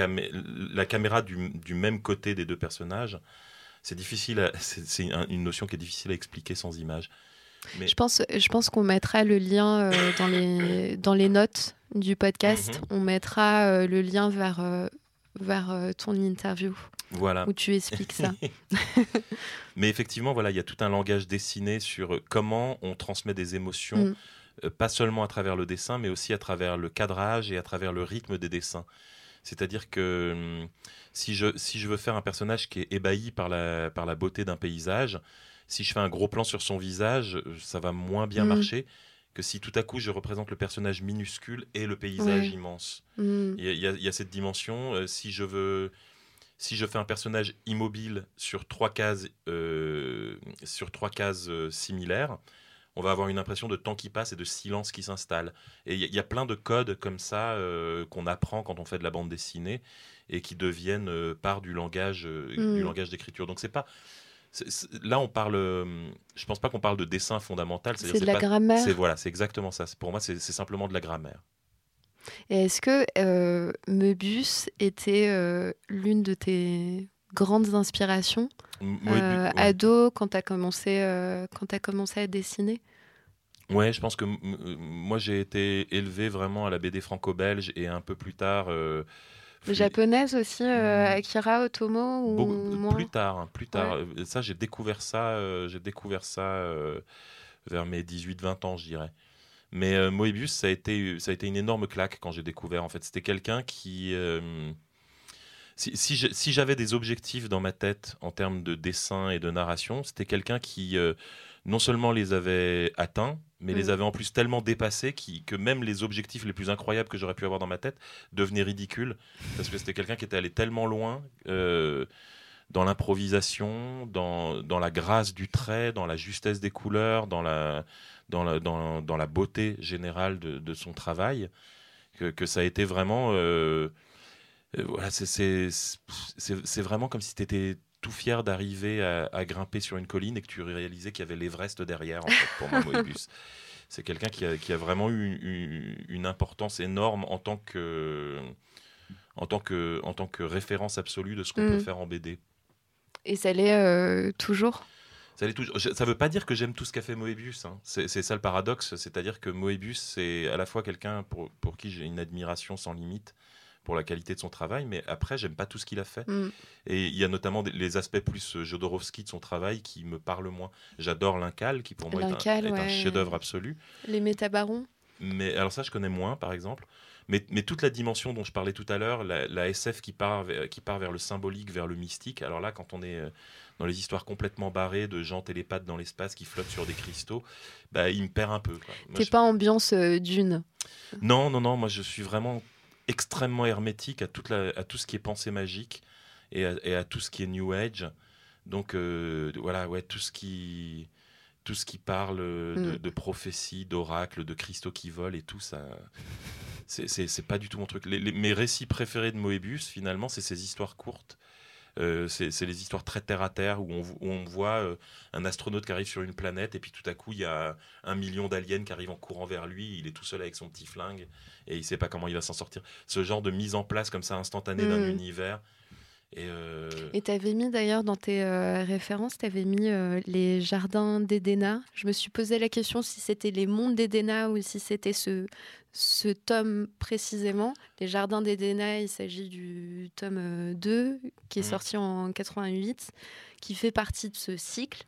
la caméra du, du même côté des deux personnages. C'est difficile, (laughs) c'est c'est un- une notion qui est difficile à expliquer sans image. Mais Je pense, je pense qu'on mettra le lien euh, dans, les, dans les notes du podcast. Mhm. On mettra euh, le lien vers, euh, vers ton interview voilà. où tu expliques ça. (laughs) (laughs) Mais effectivement, voilà, il y a tout un langage dessiné sur comment on transmet des émotions, Mm. pas seulement à travers le dessin, mais aussi à travers le cadrage et à travers le rythme des dessins. C'est-à-dire que hum, si je, si je veux faire un personnage qui est ébahi par la, par la beauté d'un paysage, si je fais un gros plan sur son visage, euh, ça va moins bien Mm. marcher que si tout à coup je représente le personnage minuscule et le paysage Ouais. immense. Mm. Il y, a- y y cette dimension. euh, si je veux, si je fais un personnage immobile sur trois cases, euh, sur trois cases euh, similaires, on va avoir une impression de temps qui passe et de silence qui s'installe. Et il y, a- il y a plein de codes comme ça qu'on apprend quand on fait de la bande dessinée et qui deviennent part du langage, euh, Mm. du langage d'écriture. Donc c'est pas là, on parle. euh, Je pense pas qu'on parle de dessin fondamental. C'est de la pas- grammaire. C'est voilà, c'est exactement ça. Pour moi, c'est simplement de la grammaire. Et est-ce que euh, Möbius était euh, l'une de tes grandes inspirations M- euh, ouais. ado quand tu as, commencé, euh, quand as commencé à dessiner? Ouais, je pense que moi j'ai été élevé vraiment à la BD franco-belge et un peu plus tard. Japonaises aussi, euh, Hmm. Akira Otomo ou beaucoup- moins plus tard, hein, plus tard. Ça, j'ai découvert ça, euh, j'ai découvert ça euh, vers mes 18-20 ans, je dirais. Mais Moebius, ça a été, ça a été une énorme claque quand j'ai découvert. En fait, c'était quelqu'un qui, si, si j'avais des objectifs dans ma tête en termes de dessin et de narration, c'était quelqu'un qui non seulement les avait atteints, mais les Mm. avait en plus tellement dépassés qui- que même les objectifs les plus incroyables que j'aurais pu avoir dans ma tête devenaient ridicules. Parce que c'était quelqu'un qui était allé tellement loin euh, dans l'improvisation, dans, dans la grâce du trait, dans la justesse des couleurs, dans la, dans la, dans, dans la beauté générale de, de son travail, que, que ça a été vraiment... euh, euh, voilà, c'est vraiment comme si tu étais tout fier d'arriver à, à grimper sur une colline et que tu réalisais qu'il y avait l'Everest derrière, en fait, pour moi, Moebius. (laughs) C'est quelqu'un qui a, qui a vraiment eu une, une importance énorme en tant que, en tant que, en tant que référence absolue de ce qu'on Mm. peut faire en BD. Et ça l'est euh, toujours? Ça, l'est toujours- je- ça veut pas dire que j'aime tout ce qu'a fait Moebius. hein. C'est c'est ça le paradoxe. C'est-à-dire que Moebius, c'est à la fois quelqu'un pour, pour qui j'ai une admiration sans limite pour la qualité de son travail, mais après, j'aime pas tout ce qu'il a fait. Mm. Et il y a notamment des- les aspects plus euh, Jodorowsky de son travail qui me parlent moins. J'adore L'Incal, qui pour moi est un- chef-d'œuvre absolu. Les métabarons. Mais alors ça, je connais moins, par exemple. Mais, mais toute la dimension dont je parlais tout à l'heure, la, la SF qui part, qui part vers le symbolique, vers le mystique. Alors là, quand on est euh, dans les histoires complètement barrées de gens télépathes dans l'espace qui flottent sur des cristaux, bah, il me perd un peu. T'es je- pas ambiance euh, d'une. non, non, non, moi je suis vraiment extrêmement hermétique à, toute la- à tout ce qui est pensée magique et à, et à tout ce qui est New Age. Donc euh, voilà, ouais, tout ce qui, tout ce qui parle euh, de, Mm. de prophétie, d'oracle, de cristaux qui volent et tout ça. C'est pas du tout mon truc. Les- les- mes récits préférés de Moebius, finalement, c'est ces histoires courtes. Euh, c'est les histoires très terre à terre où on, vo- où on voit euh, un astronaute qui arrive sur une planète et puis tout à coup il y a un million d'aliens qui arrivent en courant vers lui. Il est tout seul avec son petit flingue et il sait pas comment il va s'en sortir. Ce genre de mise en place comme ça instantanée d'un Mm. univers. Et, euh, Et t'avais mis d'ailleurs dans tes euh, références, t'avais mis euh, les jardins d'Edena. Je me suis posé la question si c'était les mondes d'Edena ou si c'était ce, ce tome précisément. Les jardins d'Edena, il s'agit du tome euh, 2 qui est Mhm. sorti en 88, qui fait partie de ce cycle.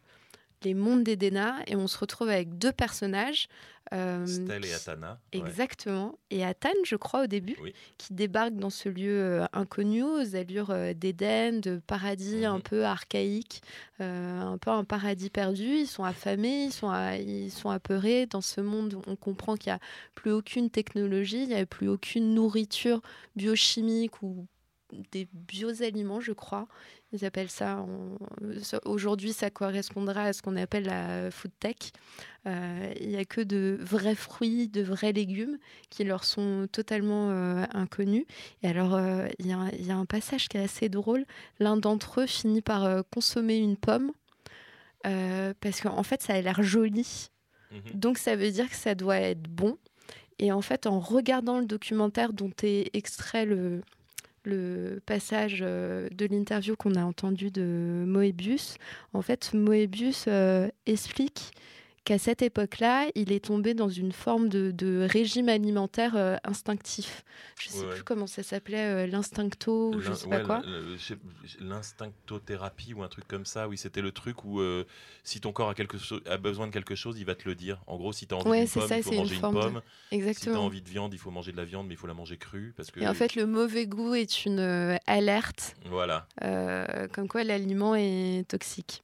Les mondes d'Edena, et on se retrouve avec deux personnages. euh, Stell et Atana. ouais. Exactement. Et Athan, je crois, au début, Oui. qui débarque dans ce lieu euh, inconnu, aux allures euh, d'Éden, de paradis un Mhm. peu archaïque, euh, un peu un paradis perdu. Ils sont affamés, ils sont, ils sont apeurés. Dans ce monde, on comprend qu'il n'y a plus aucune technologie, il n'y a plus aucune nourriture biochimique ou des bioaliments, je crois. Ils appellent ça. en- Aujourd'hui, ça correspondra à ce qu'on appelle la food tech. Euh, Il n'y a que de vrais fruits, de vrais légumes qui leur sont totalement euh, inconnus. Et alors, euh, il y, a un- il y a un passage qui est assez drôle. L'un d'entre eux finit par euh, consommer une pomme euh, parce qu'en fait, ça a l'air joli. Mhm. Donc, ça veut dire que ça doit être bon. Et en fait, en regardant le documentaire dont est extrait le, le passage euh, de l'interview qu'on a entendu de Moebius, en fait, Moebius euh, explique qu'à cette époque-là, il est tombé dans une forme de, de régime alimentaire euh, instinctif. Je ne sais Ouais, plus comment ça s'appelait, euh, l'instincto, ou je sais pas quoi. L'instinctothérapie ou un truc comme ça, oui, c'était le truc où euh, si ton corps a, quelque chose, a besoin de quelque chose, il va te le dire. En gros, si tu as envie Ouais, d'une pomme, ça, il faut une manger une, de- pomme. Si tu as envie de viande, il faut manger de la viande, mais il faut la manger crue. Parce que, Et en fait, le mauvais goût est une alerte, Voilà, comme quoi l'aliment est toxique.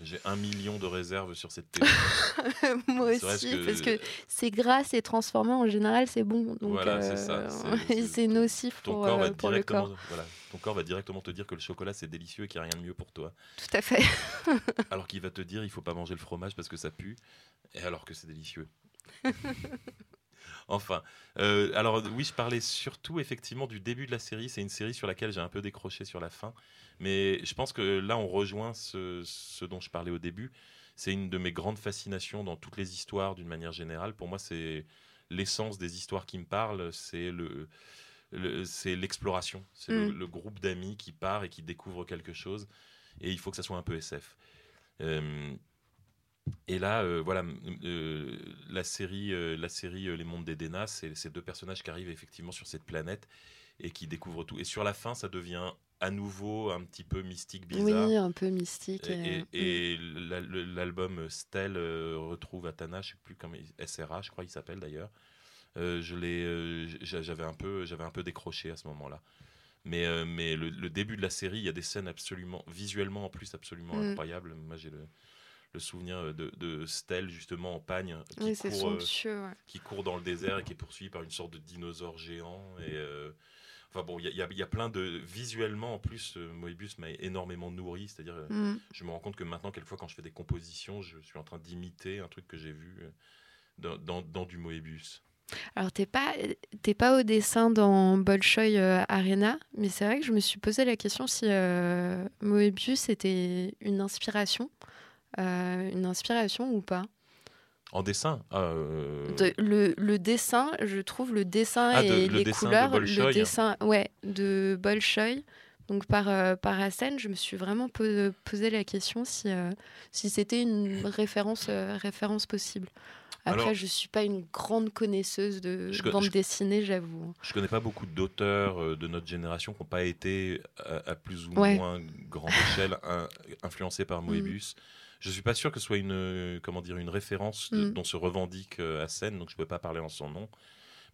J'ai un million de réserves sur cette théorie. (laughs) Moi aussi, que- parce que c'est gras, c'est transformé, en général, c'est bon. Donc, Voilà, c'est euh, ça, c'est- (laughs) nocif Ton pour, corps, euh, va pour le corps. voilà, ton corps va directement te dire que le chocolat c'est délicieux et qu'il n'y a rien de mieux pour toi. Tout à fait. (laughs) Alors qu'il va te dire il faut pas manger le fromage parce que ça pue, et alors que c'est délicieux. Enfin, euh, alors oui, je parlais surtout effectivement du début de la série. C'est une série sur laquelle j'ai un peu décroché sur la fin, mais je pense que là on rejoint ce, ce dont je parlais au début. C'est une de mes grandes fascinations dans toutes les histoires d'une manière générale. Pour moi, c'est l'essence des histoires qui me parlent, c'est le, le- c'est l'exploration, c'est le, Mm. le groupe d'amis qui part et qui découvre quelque chose, et il faut que ça soit un peu SF. Euh, et là, euh, voilà, euh, la série, euh, la série Les Mondes d'Edena, c'est ces deux personnages qui arrivent effectivement sur cette planète et qui découvrent tout. Et sur la fin, ça devient à nouveau un petit peu mystique, bizarre. Oui, un peu mystique. Et, le- l'album Stell retrouve Atana, je sais plus comment il- SRA, je crois il s'appelle d'ailleurs. Je j'avais un peu, j'avais un peu décroché à ce moment-là. Mais, mais le, le début de la série, il y a des scènes absolument, visuellement en plus absolument Mm. incroyables. Moi, j'ai le, le souvenir de, de Stell justement en pagne qui, Oui, c'est court, euh, somptueux. ouais. qui court dans le désert et qui est poursuivi par une sorte de dinosaure géant. Et, euh, enfin bon, il y a- y, y plein de... Visuellement, en plus, euh, Moebius m'a énormément nourri. C'est-à-dire, euh, Mm. je me rends compte que maintenant, quelquefois, quand je fais des compositions, je suis en train d'imiter un truc que j'ai vu euh, dans, dans- dans du Moebius. Alors, t'es pas, t'es pas au dessin dans Bolshoi euh, Arena, mais c'est vrai que je me suis posé la question si euh, Moebius était une inspiration, euh, une inspiration ou pas. En dessin ah, euh, De- le, le dessin, je trouve le dessin Ah, de- et le les dessin de couleurs, Bolchoï. le dessin, ouais, de Bolshoi, donc par euh, par Hassen, je me suis vraiment po- posé la question si euh, si c'était une référence euh, référence possible. Après, Alors- je suis pas une grande connaisseuse de Je bande je- dessinée, j'avoue. Je connais pas beaucoup d'auteurs euh, de notre génération qui n'ont pas été à, à plus ou Ouais. moins grande échelle un- influencés par Moebius. Je suis pas sûr que ce soit une euh, comment dire une référence de- Mm. dont se revendique euh, Hassen, donc je peux pas parler en son nom.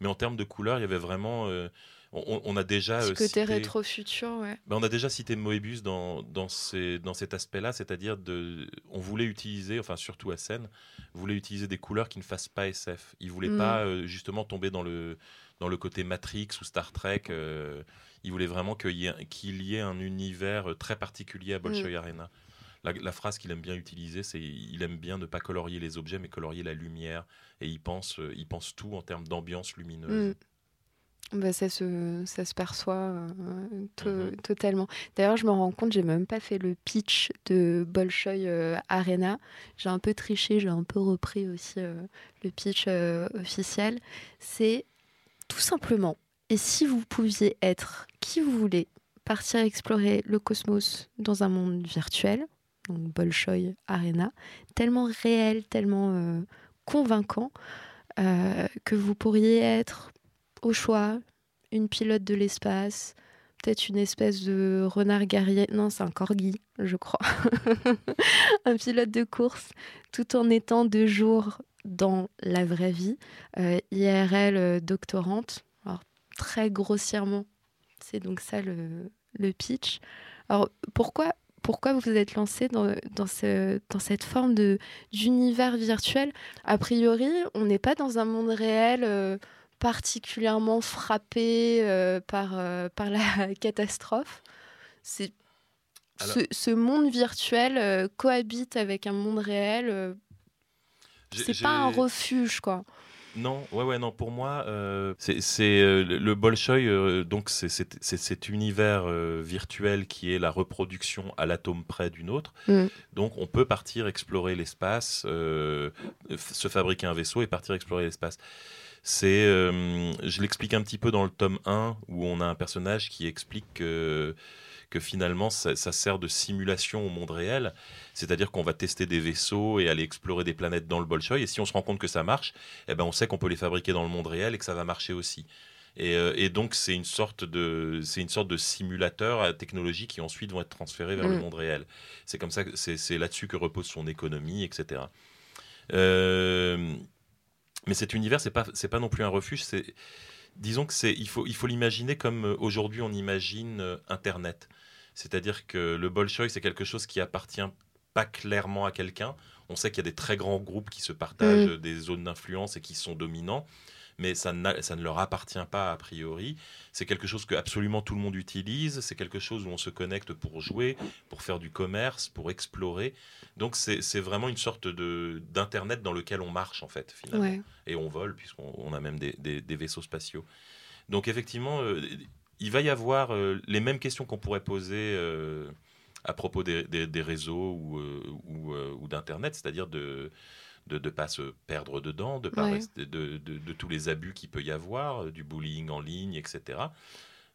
Mais en termes de couleurs, il y avait vraiment euh, on, on a déjà Ce côté cité- rétro-futur, ouais. ben, on a déjà cité Moebius dans, dans, ces, dans cet aspect-là, c'est-à-dire de, on voulait utiliser, enfin surtout à scène, voulait utiliser des couleurs qui ne fassent pas SF. Il voulait Mm. pas euh, justement tomber dans le, dans le côté Matrix ou Star Trek. euh, il voulait vraiment qu'il y, y ait un univers très particulier à Bolshoi Arena. La, la phrase qu'il aime bien utiliser, c'est il aime bien ne pas colorier les objets, mais colorier la lumière. Et il pense, euh, il pense tout en termes d'ambiance lumineuse. Mm. Bah, ça, se, ça se perçoit euh, to- Mhm. totalement. D'ailleurs, je me rends compte, j'ai même pas fait le pitch de Bolshoi euh, Arena. J'ai un peu triché, j'ai un peu repris aussi euh, le pitch officiel. C'est tout simplement, et si vous pouviez être qui vous voulez, partir explorer le cosmos dans un monde virtuel, donc Bolshoi Arena, tellement réel, tellement euh, convaincant, euh, que vous pourriez être au choix une pilote de l'espace, peut-être une espèce de renard guerrier. Non, c'est un corgi, je crois. (laughs) un pilote de course, tout en étant de jour dans la vraie vie. Euh, IRL doctorante. Alors, très grossièrement, c'est donc ça le, le pitch. Alors, pourquoi pourquoi vous vous êtes lancé dans, dans, ce, dans cette forme de d'univers virtuel? A priori, on n'est pas dans un monde réel euh, particulièrement frappé euh, par, euh, par la (laughs) catastrophe. C'est Alors- ce, ce monde virtuel cohabite avec un monde réel. euh, J'ai- c'est pas un refuge, quoi. Non, ouais, ouais, non. Pour moi, euh, c'est euh, le- Bolshoi. euh, donc, c'est cet univers euh, virtuel qui est la reproduction à l'atome près d'une autre. Mm. Donc, on peut partir explorer l'espace, se fabriquer un vaisseau et partir explorer l'espace. C'est, je l'explique un petit peu dans le tome 1 où on a un personnage qui explique que, que finalement ça, ça sert de simulation au monde réel, c'est-à-dire qu'on va tester des vaisseaux et aller explorer des planètes dans le Bolshoi et si on se rend compte que ça marche, eh ben on sait qu'on peut les fabriquer dans le monde réel et que ça va marcher aussi. Et, euh, et donc c'est une sorte de c'est une sorte de simulateur à technologie qui ensuite vont être transférés vers le Mm. monde réel. C'est comme ça c'est là-dessus que repose son économie, etc. Euh, mais cet univers c'est pas c'est pas non plus un refuge. C'est disons que c'est il faut il faut l'imaginer comme euh, aujourd'hui on imagine euh, Internet. C'est-à-dire que le Bolshoi c'est quelque chose qui appartient pas clairement à quelqu'un. On sait qu'il y a des très grands groupes qui se partagent Mm. des zones d'influence et qui sont dominants, mais ça, ne leur appartient pas a priori. C'est quelque chose que absolument tout le monde utilise. C'est quelque chose où on se connecte pour jouer, pour faire du commerce, pour explorer. Donc c'est vraiment une sorte d'internet dans lequel on marche en fait finalement Ouais. et on vole puisqu'on on a même des, des- des vaisseaux spatiaux. Donc effectivement, euh, il va y avoir euh, les mêmes questions qu'on pourrait poser euh, à propos des, des- des réseaux ou, euh, ou, ou d'Internet, c'est-à-dire de de ne pas se perdre dedans, de, pas Ouais. rester- de, de- de tous les abus qu'il peut y avoir, du bullying en ligne, etc.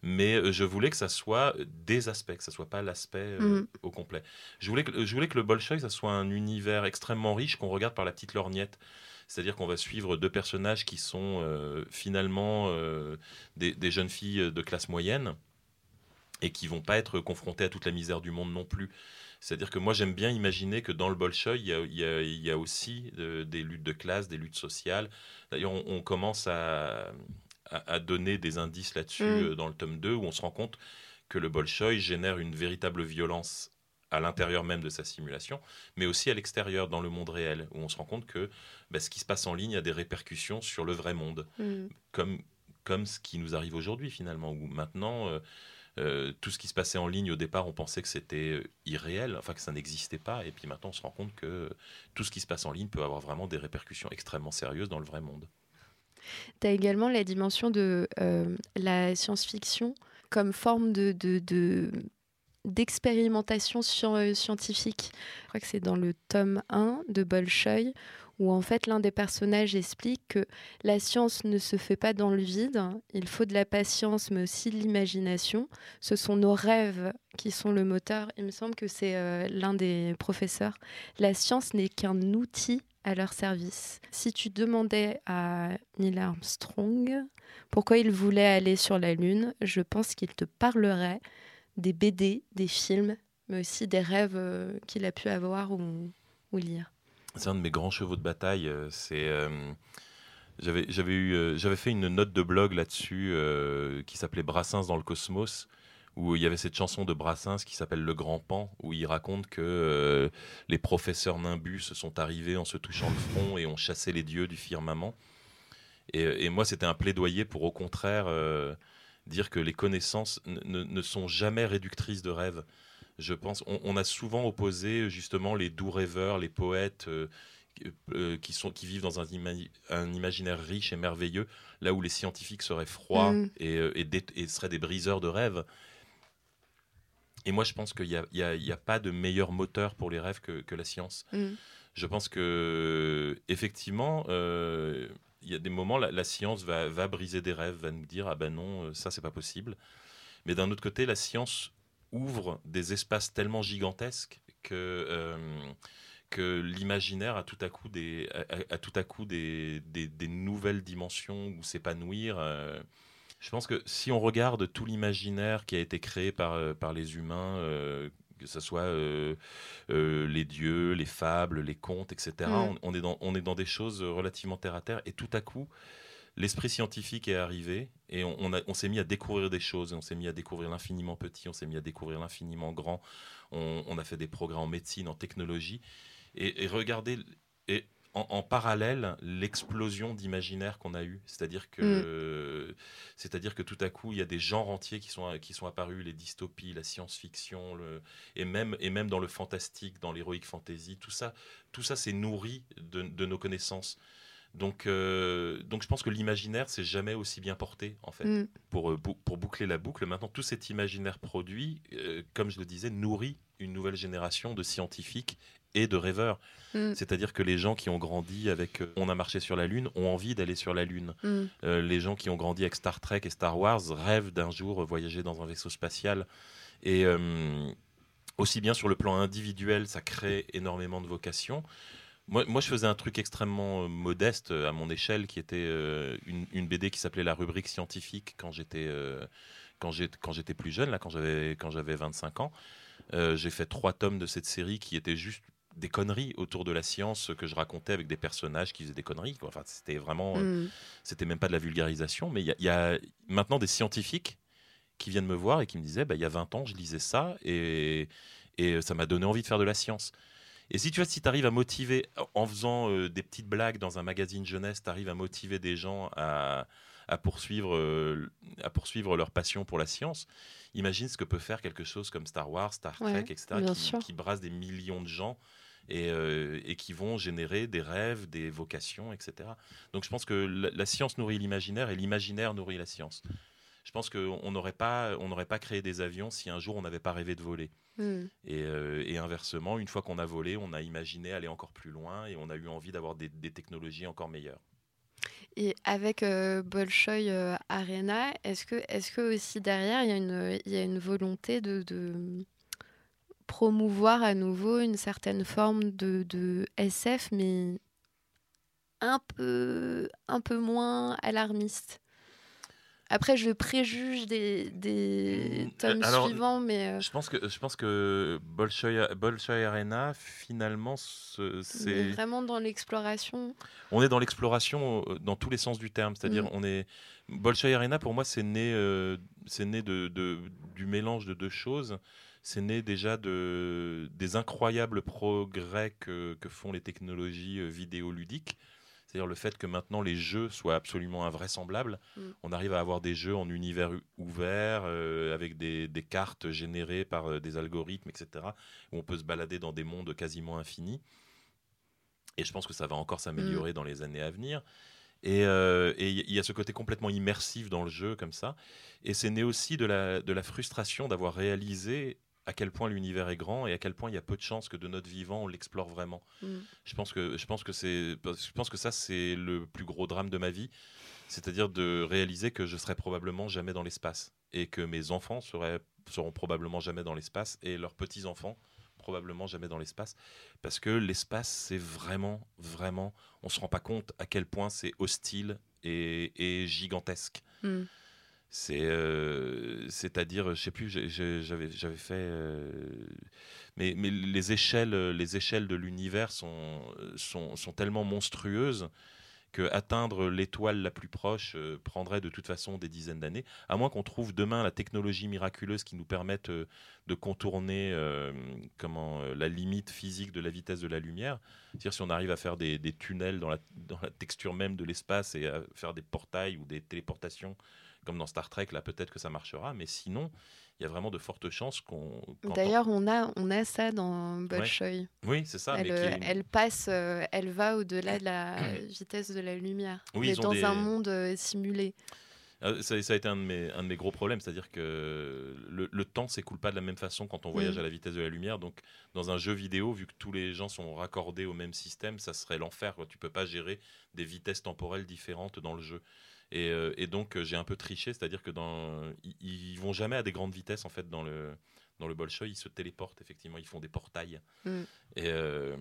Mais je voulais que ça soit des aspects, que ça soit pas l'aspect Mhm. au complet. Je voulais, que, je voulais que le Bolshoi, ça soit un univers extrêmement riche qu'on regarde par la petite lorgnette. C'est-à-dire qu'on va suivre deux personnages qui sont euh, finalement euh, des, des jeunes filles de classe moyenne et qui vont pas être confrontées à toute la misère du monde non plus. C'est-à-dire que moi j'aime bien imaginer que dans le Bolshoi, il y a, il y a- il y a aussi euh, des luttes de classe, des luttes sociales. D'ailleurs, on, on commence à, à- à donner des indices là-dessus Mm. dans le tome 2 où on se rend compte que le Bolshoi génère une véritable violence à l'intérieur même de sa simulation, mais aussi à l'extérieur, dans le monde réel, où on se rend compte que bah, ce qui se passe en ligne a des répercussions sur le vrai monde, Mm. comme, comme ce qui nous arrive aujourd'hui finalement, où maintenant, euh, euh, tout ce qui se passait en ligne au départ, on pensait que c'était euh, irréel, enfin que ça n'existait pas, et puis maintenant on se rend compte que tout ce qui se passe en ligne peut avoir vraiment des répercussions extrêmement sérieuses dans le vrai monde. Tu as également la dimension de euh, la science-fiction comme forme de, de- de- d'expérimentation euh, scientifique. Je crois que c'est dans le tome 1 de Bolchoï, où en fait l'un des personnages explique que la science ne se fait pas dans le vide, il faut de la patience mais aussi de l'imagination. Ce sont nos rêves qui sont le moteur. Il me semble que c'est euh, l'un des professeurs. La science n'est qu'un outil à leur service. Si tu demandais à Neil Armstrong pourquoi il voulait aller sur la Lune, je pense qu'il te parlerait des BD, des films, mais aussi des rêves euh, qu'il a pu avoir ou, lire. C'est un de mes grands chevaux de bataille. euh, C'est euh, j'avais eu j'avais fait une note de blog là-dessus qui s'appelait Brassens dans le cosmos où il y avait cette chanson de Brassens qui s'appelle Le Grand Pan où il raconte que les professeurs nimbus sont arrivés en se touchant le front et ont chassé les dieux du firmament. Et, moi c'était un plaidoyer pour au contraire dire que les connaissances ne- sont jamais réductrices de rêves je pense, on, on a souvent opposé justement les doux rêveurs, les poètes euh, euh, qui, sont, qui vivent dans un, ima- un imaginaire riche et merveilleux, là où les scientifiques seraient froids Mm. et, euh, et seraient des briseurs de rêves. Et moi, je pense qu'il n'y a, y a- il y a pas de meilleur moteur pour les rêves que, que la science. Mm. Je pense que effectivement, euh, il y a des moments, la, la science va, briser des rêves, va nous dire ah ben non, euh, ça c'est pas possible. Mais d'un autre côté, la science ouvre des espaces tellement gigantesques que euh, que l'imaginaire a tout à coup des a, tout à coup des, des, nouvelles dimensions où s'épanouir. euh. je pense que si on regarde tout l'imaginaire qui a été créé par par les humains. Que ce soit euh, euh, les dieux, les fables, les contes, etc. Mm. On, on est dans, on est dans des choses relativement terre à terre. Et tout à coup, l'esprit scientifique est arrivé et on, on on s'est mis à découvrir des choses. On s'est mis à découvrir l'infiniment petit, on s'est mis à découvrir l'infiniment grand. On, on a fait des progrès en médecine, en technologie. Et, et regardez, et en, en parallèle, l'explosion d'imaginaire qu'on a eu. C'est-à-dire que, c'est-à-dire que tout à coup, il y a des genres entiers qui sont, qui sont apparus, les dystopies, la science-fiction, le, et, même, et même dans le fantastique, dans l'héroïque fantasy, tout ça, tout ça s'est nourri de, de nos connaissances. Donc, euh, donc je pense que l'imaginaire s'est jamais aussi bien porté, en fait. Mm. Pour, euh, pour boucler la boucle, maintenant, tout cet imaginaire produit, euh, comme je le disais, nourrit une nouvelle génération de scientifiques et de rêveurs. Mm. C'est-à-dire que les gens qui ont grandi avec euh, On a marché sur la Lune ont envie d'aller sur la Lune. Mm. Euh, les gens qui ont grandi avec Star Trek et Star Wars rêvent d'un jour voyager dans un vaisseau spatial. Et euh, aussi bien sur le plan individuel, ça crée énormément de vocations. Moi, moi, je faisais un truc extrêmement euh, modeste euh, à mon échelle, qui était euh, une, une BD qui s'appelait La rubrique scientifique quand j'étais quand plus jeune, là, quand j'avais quand j'avais 25 ans. J'ai fait trois tomes de cette série qui étaient juste des conneries autour de la science que je racontais avec des personnages qui faisaient des conneries. quoi. Enfin, c'était vraiment, euh, Mm. c'était même pas de la vulgarisation, mais il y, a- il y a maintenant des scientifiques qui viennent me voir et qui me disaient, bah, il y a 20 ans, je lisais ça et, et ça m'a donné envie de faire de la science. Et si tu vois, si tu arrives à motiver, en faisant euh, des petites blagues dans un magazine jeunesse, tu arrives à motiver des gens à, à poursuivre, euh, à poursuivre leur passion pour la science, imagine ce que peut faire quelque chose comme Star Wars, Star Trek, Ouais, etc., qui brasse des millions de gens et, euh, et qui vont générer des rêves, des vocations, etc. Donc je pense que la, la science nourrit l'imaginaire et l'imaginaire nourrit la science. Je pense qu'on n'aurait pas, on pas créé des avions si un jour on n'avait pas rêvé de voler. Mm. Et, euh, et inversement, une fois qu'on a volé, on a imaginé aller encore plus loin et on a eu envie d'avoir des, des technologies encore meilleures. Et avec euh, Bolshoi euh, Arena, est-ce que, est que aussi derrière, il y a une, il y a une volonté de, de promouvoir à nouveau une certaine forme de, de SF, mais un peu, un peu moins alarmiste après, je préjuge des, des Mm, tomes alors, suivants, mais euh, Je pense que, je pense que Bolshoi, Bolshoi Arena, finalement, c'est vraiment dans l'exploration. on est dans l'exploration euh, dans tous les sens du terme. C'est-à-dire, Mm. on est Bolshoi Arena pour moi, c'est né, euh, né de, de- du mélange de deux choses. C'est né déjà de, des incroyables progrès que, que font les technologies euh, vidéoludiques. C'est-à-dire le fait que maintenant les jeux soient absolument invraisemblables. Mm. On arrive à avoir des jeux en univers ouvert, euh, avec des, des cartes générées par euh, des algorithmes, etc., où on peut se balader dans des mondes quasiment infinis. Et je pense que ça va encore s'améliorer dans les années à venir. Et euh, et il y a ce côté complètement immersif dans le jeu, comme ça. Et c'est né aussi de la, de la frustration d'avoir réalisé à quel point l'univers est grand et à quel point il y a peu de chances que de notre vivant on l'explore vraiment. Mm. Je pense que je pense que c'est je pense que ça c'est le plus gros drame de ma vie, c'est-à-dire de réaliser que je serai probablement jamais dans l'espace et que mes enfants seraient seront probablement jamais dans l'espace et leurs petits enfants probablement jamais dans l'espace parce que l'espace c'est vraiment vraiment on se rend pas compte à quel point c'est hostile et, et gigantesque. Mm. Euh, c'est-à-dire, je sais plus, j'avais, fait, euh, mais, les échelles, les échelles de l'univers sont, tellement monstrueuses que atteindre l'étoile la plus proche euh, prendrait de toute façon des dizaines d'années, à moins qu'on trouve demain la technologie miraculeuse qui nous permette euh, de contourner euh, comment, euh, la limite physique de la vitesse de la lumière. C'est-à-dire si on arrive à faire des, tunnels dans la texture même de l'espace et à faire des portails ou des téléportations comme dans Star Trek, là peut-être que ça marchera, mais sinon, il y a vraiment de fortes chances qu'on. D'ailleurs, on a, on a ça dans Bolshoi. temps- Oui, c'est ça. elle, mais qui est- elle passe, euh, elle va au-delà de la (coughs) vitesse de la lumière. Oui, ont dans des- un monde euh, simulé. Euh, Ça, ça a été un de mes, un de mes gros problèmes, c'est-à-dire que le, le temps s'écoule pas de la même façon quand on voyage Mm. à la vitesse de la lumière. Donc, dans un jeu vidéo, vu que tous les gens sont raccordés au même système, ça serait l'enfer. Tu peux pas gérer des vitesses temporelles différentes dans le jeu. Et, euh, et donc, euh, j'ai un peu triché, c'est-à-dire que dans, ils, ils vont jamais à des grandes vitesses en fait dans le dans le Bolshoi, ils se téléportent effectivement, ils font des portails. Mm. Et, euh,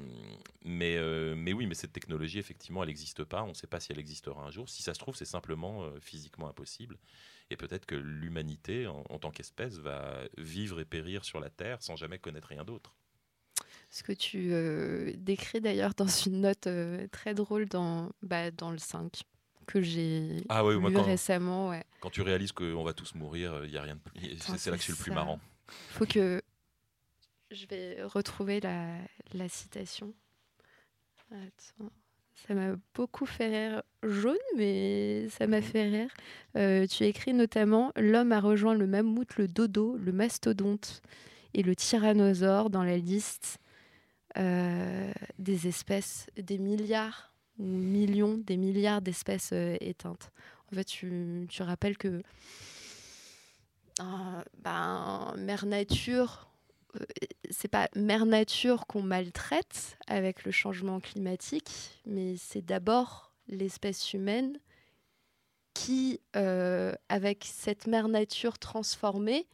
mais, mais oui, mais cette technologie, effectivement, elle n'existe pas. On ne sait pas si elle existera un jour. Si ça se trouve, c'est simplement physiquement impossible. Et peut-être que l'humanité, en, en tant qu'espèce, va vivre et périr sur la Terre sans jamais connaître rien d'autre. Ce que tu euh, décris d'ailleurs dans une note euh, très drôle dans, bah, dans le 5 que j'ai Ah lu quand- récemment. Ouais. Quand tu réalises qu'on va tous mourir, il y a rien de plus. C'est là que c'est le plus marrant. faut que je vais retrouver la, la citation. Attends. Ça m'a beaucoup fait rire. Jaune, mais ça m'a fait rire. Euh, tu écris notamment L'homme a rejoint le mammouth, le dodo, le mastodonte et le tyrannosaure dans la liste euh, des espèces, des milliards ou millions, des milliards d'espèces euh, éteintes. En fait, tu, tu rappelles que euh, ben, Mère Nature, euh, c'est pas Mère Nature qu'on maltraite avec le changement climatique, mais c'est d'abord l'espèce humaine qui, euh, avec cette Mère Nature transformée,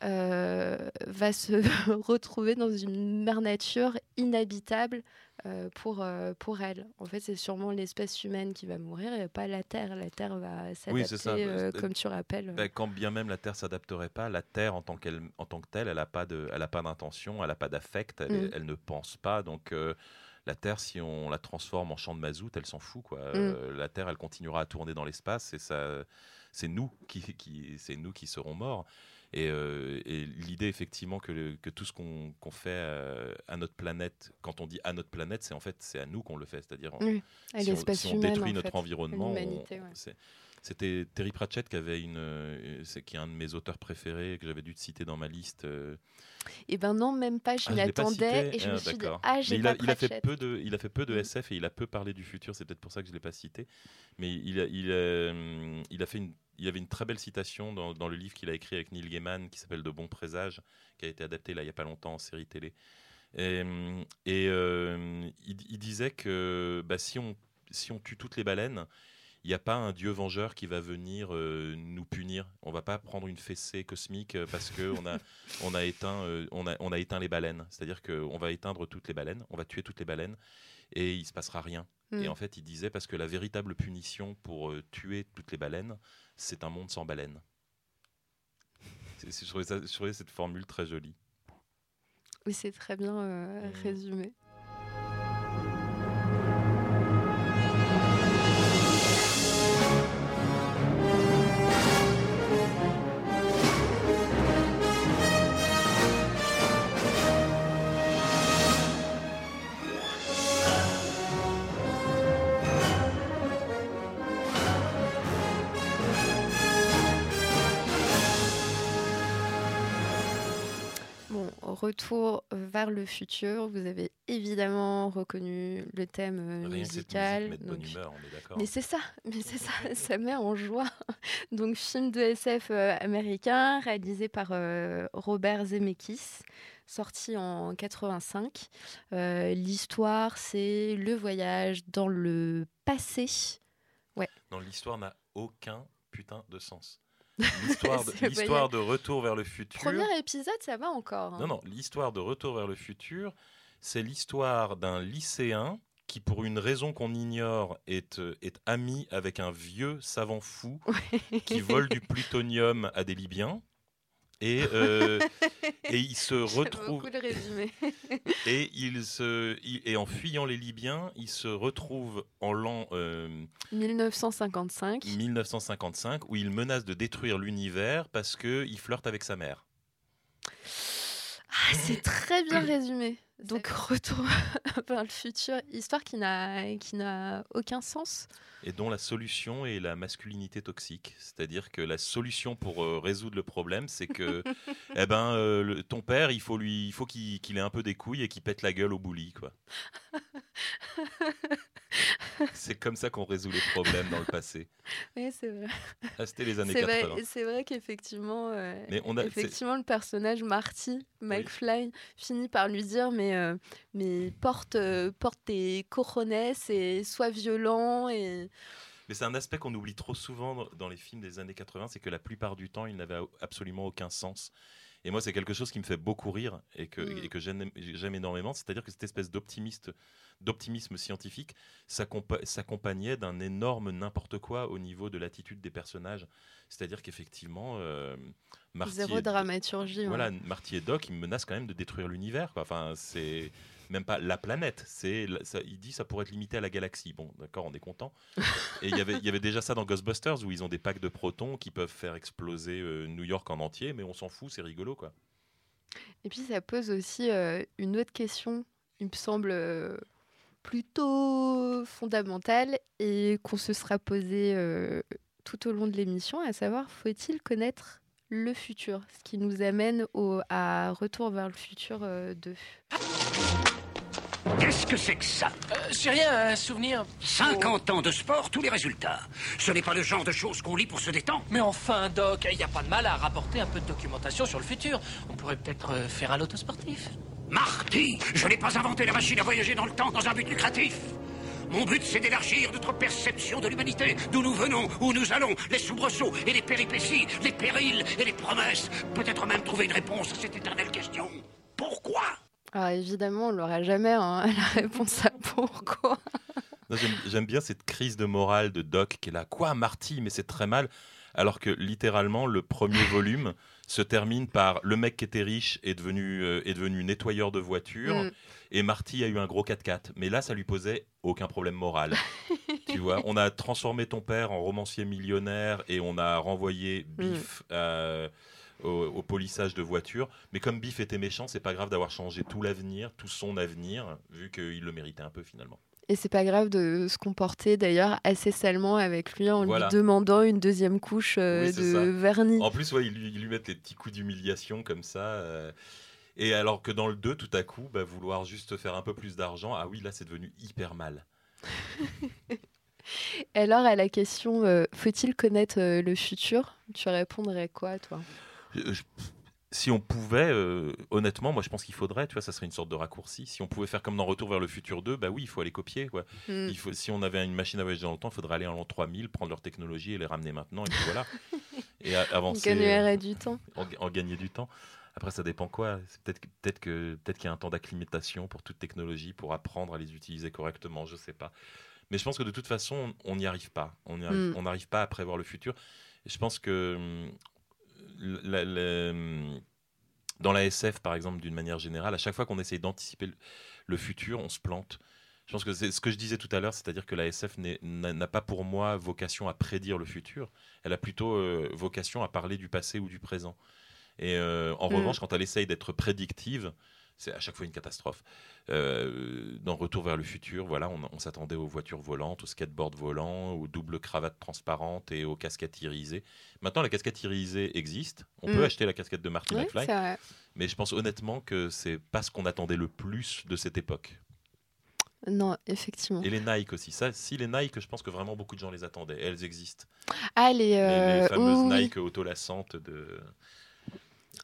va se (laughs) retrouver dans une Mère Nature inhabitable euh, pour, euh, pour elle. En fait, c'est sûrement l'espèce humaine qui va mourir et pas la Terre. La Terre va s'adapter, euh, Euh, comme tu rappelles. Ben, quand bien même la Terre s'adapterait pas, la Terre en tant, qu'elle, en tant que telle, elle n'a pas, de, elle a pas d'intention, elle n'a pas d'affect, elle, Mm. elle ne pense pas. Donc euh, la Terre, si on la transforme en champ de mazout, elle s'en fout. Quoi. Mm. Euh, la Terre, elle continuera à tourner dans l'espace et ça, c'est nous qui, qui, c'est nous qui serons morts. Et, euh, et l'idée, effectivement, que, le- que tout ce qu'on, fait euh, à notre planète, quand on dit à notre planète, c'est en fait c'est à nous qu'on le fait. C'est-à-dire, Oui, à si, si on détruit notre fait, environnement, ouais. c'était Terry Pratchett qui avait une, euh, qui est un de mes auteurs préférés que j'avais dû te citer dans ma liste. Et ben non, même pas, je Ah, m'y l'ai pas attendais cité et je me Ah, suis dit, ah, j'ai il pas a, il a fait peu de, il a fait peu de Mm. SF et il a peu parlé du futur. C'est peut-être pour ça que je l'ai pas cité. Mais il a, il a, hum, il a fait une, il y avait une très belle citation dans, dans le livre qu'il a écrit avec Neil Gaiman qui s'appelle De bons présages, qui a été adapté là il y a pas longtemps en série télé. Et, et, euh, il, il disait que bah, si on si on tue toutes les baleines, il n'y a pas un dieu vengeur qui va venir euh, nous punir. On va pas prendre une fessée cosmique euh, parce que on a, (laughs) on a éteint, euh, on a, on a éteint les baleines. C'est-à-dire qu'on va éteindre toutes les baleines, on va tuer toutes les baleines et il se passera rien. Et en fait, il disait parce que la véritable punition pour euh, tuer toutes les baleines, c'est un monde sans baleines. (laughs) Je trouvais, ça- je trouvais cette formule très jolie. Oui, c'est très bien euh, Mm. résumé. Retour vers le futur, vous avez évidemment reconnu le thème euh, Rien musical. musique met de bonne donc- humeur, on est d'accord. Mais c'est ça, (laughs) mais c'est ça, (laughs) ça met en joie. Donc film de SF euh, américain réalisé par euh, Robert Zemeckis, sorti en 85. Euh, L'histoire, c'est le voyage dans le passé. Ouais. Non, l'histoire n'a aucun putain de sens. L'histoire de, (laughs) l'histoire de Retour vers le futur. Premier épisode, ça va encore. hein. Non, non, l'histoire de Retour vers le futur, c'est l'histoire d'un lycéen qui, pour une raison qu'on ignore, est, euh, est ami avec un vieux savant fou qui vole du (laughs) plutonium à des Libyens. Et, euh, (laughs) et il se J'aime retrouve. beaucoup le résumé. (laughs) Et, il se, et en fuyant les Libyens, il se retrouve en l'an euh, 1955. 1955 où il menace de détruire l'univers parce qu'il flirte avec sa mère. Ah, c'est très bien résumé. Donc retour (laughs) vers le futur, histoire qui n'a qui n'a aucun sens. Et dont la solution est la masculinité toxique. C'est-à-dire que la solution pour euh, résoudre le problème, c'est que (laughs) eh ben, euh, le- ton père, il faut, lui, il faut qu'il qu'il ait un peu des couilles et qu'il pète la gueule au bouli. quoi. (laughs) c'est comme ça qu'on résout les problèmes dans le passé. Oui, c'est vrai. Ah, C'était les années C'est 80. vrai, c'est vrai qu'effectivement, euh, Mais on a- c'est- effectivement, le personnage Marty McFly finit par lui dire mais euh, mais porte euh, porte tes cojones et sois violent et Mais c'est un aspect qu'on oublie trop souvent dans- les films des années 80, c'est que la plupart du temps, ils n'avaient absolument aucun sens. Et moi, c'est quelque chose qui me fait beaucoup rire et que, Mm. et que j'aime énormément. C'est-à-dire que cette espèce d'optimiste, d'optimisme scientifique s'accompa- s'accompagnait d'un énorme n'importe quoi au niveau de l'attitude des personnages. C'est-à-dire qu'effectivement, euh, Marty zéro et- dramaturgie. ouais. voilà, Marty et Doc, ils menacent quand même de détruire l'univers. Enfin, c'est même pas la planète. C'est, ça, il dit ça pourrait être limité à la galaxie. Bon, d'accord, on est content. (laughs) Et il y avait- il y avait déjà ça dans Ghostbusters où ils ont des packs de protons qui peuvent faire exploser euh, New York en entier, mais on s'en fout, c'est rigolo, quoi. Et puis ça pose aussi euh, une autre question, il me semble euh, plutôt fondamentale et qu'on se sera posé euh, tout au long de l'émission, à savoir faut-il connaître le futur? Ce qui nous amène au, à Retour vers le futur euh, 2. Qu'est-ce que c'est que ça C'est rien, un souvenir. 50 ans de sport, tous les résultats. Ce n'est pas le genre de choses qu'on lit pour se détendre. Mais enfin, Doc, il n'y a pas de mal à rapporter un peu de documentation sur le futur. On pourrait peut-être euh, faire un loto sportif. Marty, je n'ai pas inventé la machine à voyager dans le temps dans un but lucratif. Mon but, c'est d'élargir notre perception de l'humanité, d'où nous venons, où nous allons, les soubresauts et les péripéties, les périls et les promesses. Peut-être même trouver une réponse à cette éternelle question. Pourquoi? Alors évidemment, on l'aura jamais hein, (laughs) la réponse à pourquoi. J'aime bien cette crise de morale de Doc qui est là. Quoi, Marty? Mais c'est très mal. Alors que littéralement, le premier (laughs) volume se termine par le mec qui était riche est devenu, euh, est devenu nettoyeur de voitures Mm. et Marty a eu un gros 4x4. Mais là, ça lui posait aucun problème moral. (laughs) tu vois, on a transformé ton père en romancier millionnaire et on a renvoyé Biff euh, au, au polissage de voitures. Mais comme Biff était méchant, c'est pas grave d'avoir changé tout l'avenir, tout son avenir, vu qu'il le méritait un peu finalement. Et c'est pas grave de se comporter d'ailleurs assez salement avec lui en Voilà. lui demandant une deuxième couche euh, Oui, de ça. vernis. En plus, ouais, ils, lui, ils lui mettent des petits coups d'humiliation comme ça. euh, et alors que dans le 2, tout à coup, bah, vouloir juste faire un peu plus d'argent, ah oui, là, c'est devenu hyper mal. (laughs) Alors à la question euh, faut-il connaître le futur? Tu répondrais quoi toi? Je- je- si on pouvait, euh, honnêtement, moi je pense qu'il faudrait, tu vois, ça serait une sorte de raccourci. Si on pouvait faire comme dans Retour vers le futur 2, bah oui, il faut aller copier. Quoi. Mm. Il faut, si on avait une machine à voyager dans le temps, il faudrait aller en l'an 3000, prendre leur technologie et les ramener maintenant, et puis voilà. (laughs) et avancer. Gagnerait euh, du temps. En, en gagner du temps. Après, ça dépend quoi. Peut-être peut-être que peut-être qu'il y a un temps d'acclimatation pour toute technologie, pour apprendre à les utiliser correctement. Je sais pas. Mais je pense que de toute façon, on n'y arrive pas. On Mm. on n'arrive pas à prévoir le futur. Et je pense que hum, la- la- hum, dans la SF, par exemple, d'une manière générale, à chaque fois qu'on essaye d'anticiper le, le futur, on se plante. Je pense que c'est ce que je disais tout à l'heure, c'est-à-dire que la SF n'a pas pour moi vocation à prédire le futur. Elle a plutôt euh, vocation à parler du passé ou du présent. Et euh, en Mm. revanche, quand elle essaye d'être prédictive, c'est à chaque fois une catastrophe. Euh, dans Retour vers le futur, voilà, on, on s'attendait aux voitures volantes, aux skateboards volants, aux doubles cravates transparentes et aux casquettes irisées. Maintenant, la casquette irisée existe. On Mm. peut acheter la casquette de Martin Ouais, McFly. Mais je pense honnêtement que c'est pas ce qu'on attendait le plus de cette époque. Non, effectivement. Et les Nike aussi. Ça, si les Nike, je pense que vraiment beaucoup de gens les attendaient. Elles existent. Ah, les, Les- les, euh, fameuses oui, oui. Nike autolassantes de.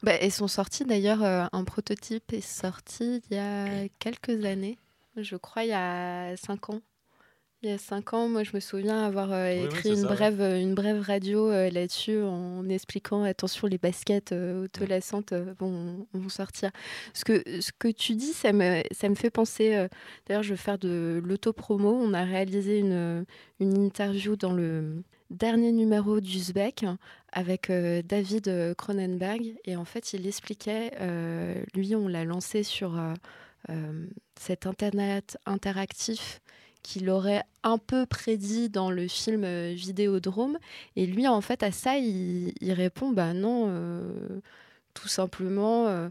Bah, elles sont sorties d'ailleurs, euh, un prototype est sorti il y a quelques années, je crois il y a cinq ans. Il y a cinq ans, moi je me souviens avoir euh, Oui, oui, écrit c'est une, ça, ouais. brève, euh, une brève radio euh, là-dessus en expliquant attention les baskets euh, autolassantes vont, vont sortir. Ce que, ce que tu dis, ça me, ça me fait penser, d'ailleurs je vais faire de l'autopromo, on a réalisé une, une interview dans le dernier numéro d'Uzbek avec euh, David Cronenberg et en fait il expliquait, lui on l'a lancé sur cet internet interactif qu'il aurait un peu prédit dans le film euh, Vidéodrome. Et lui en fait à ça il, répond bah non euh, tout simplement euh,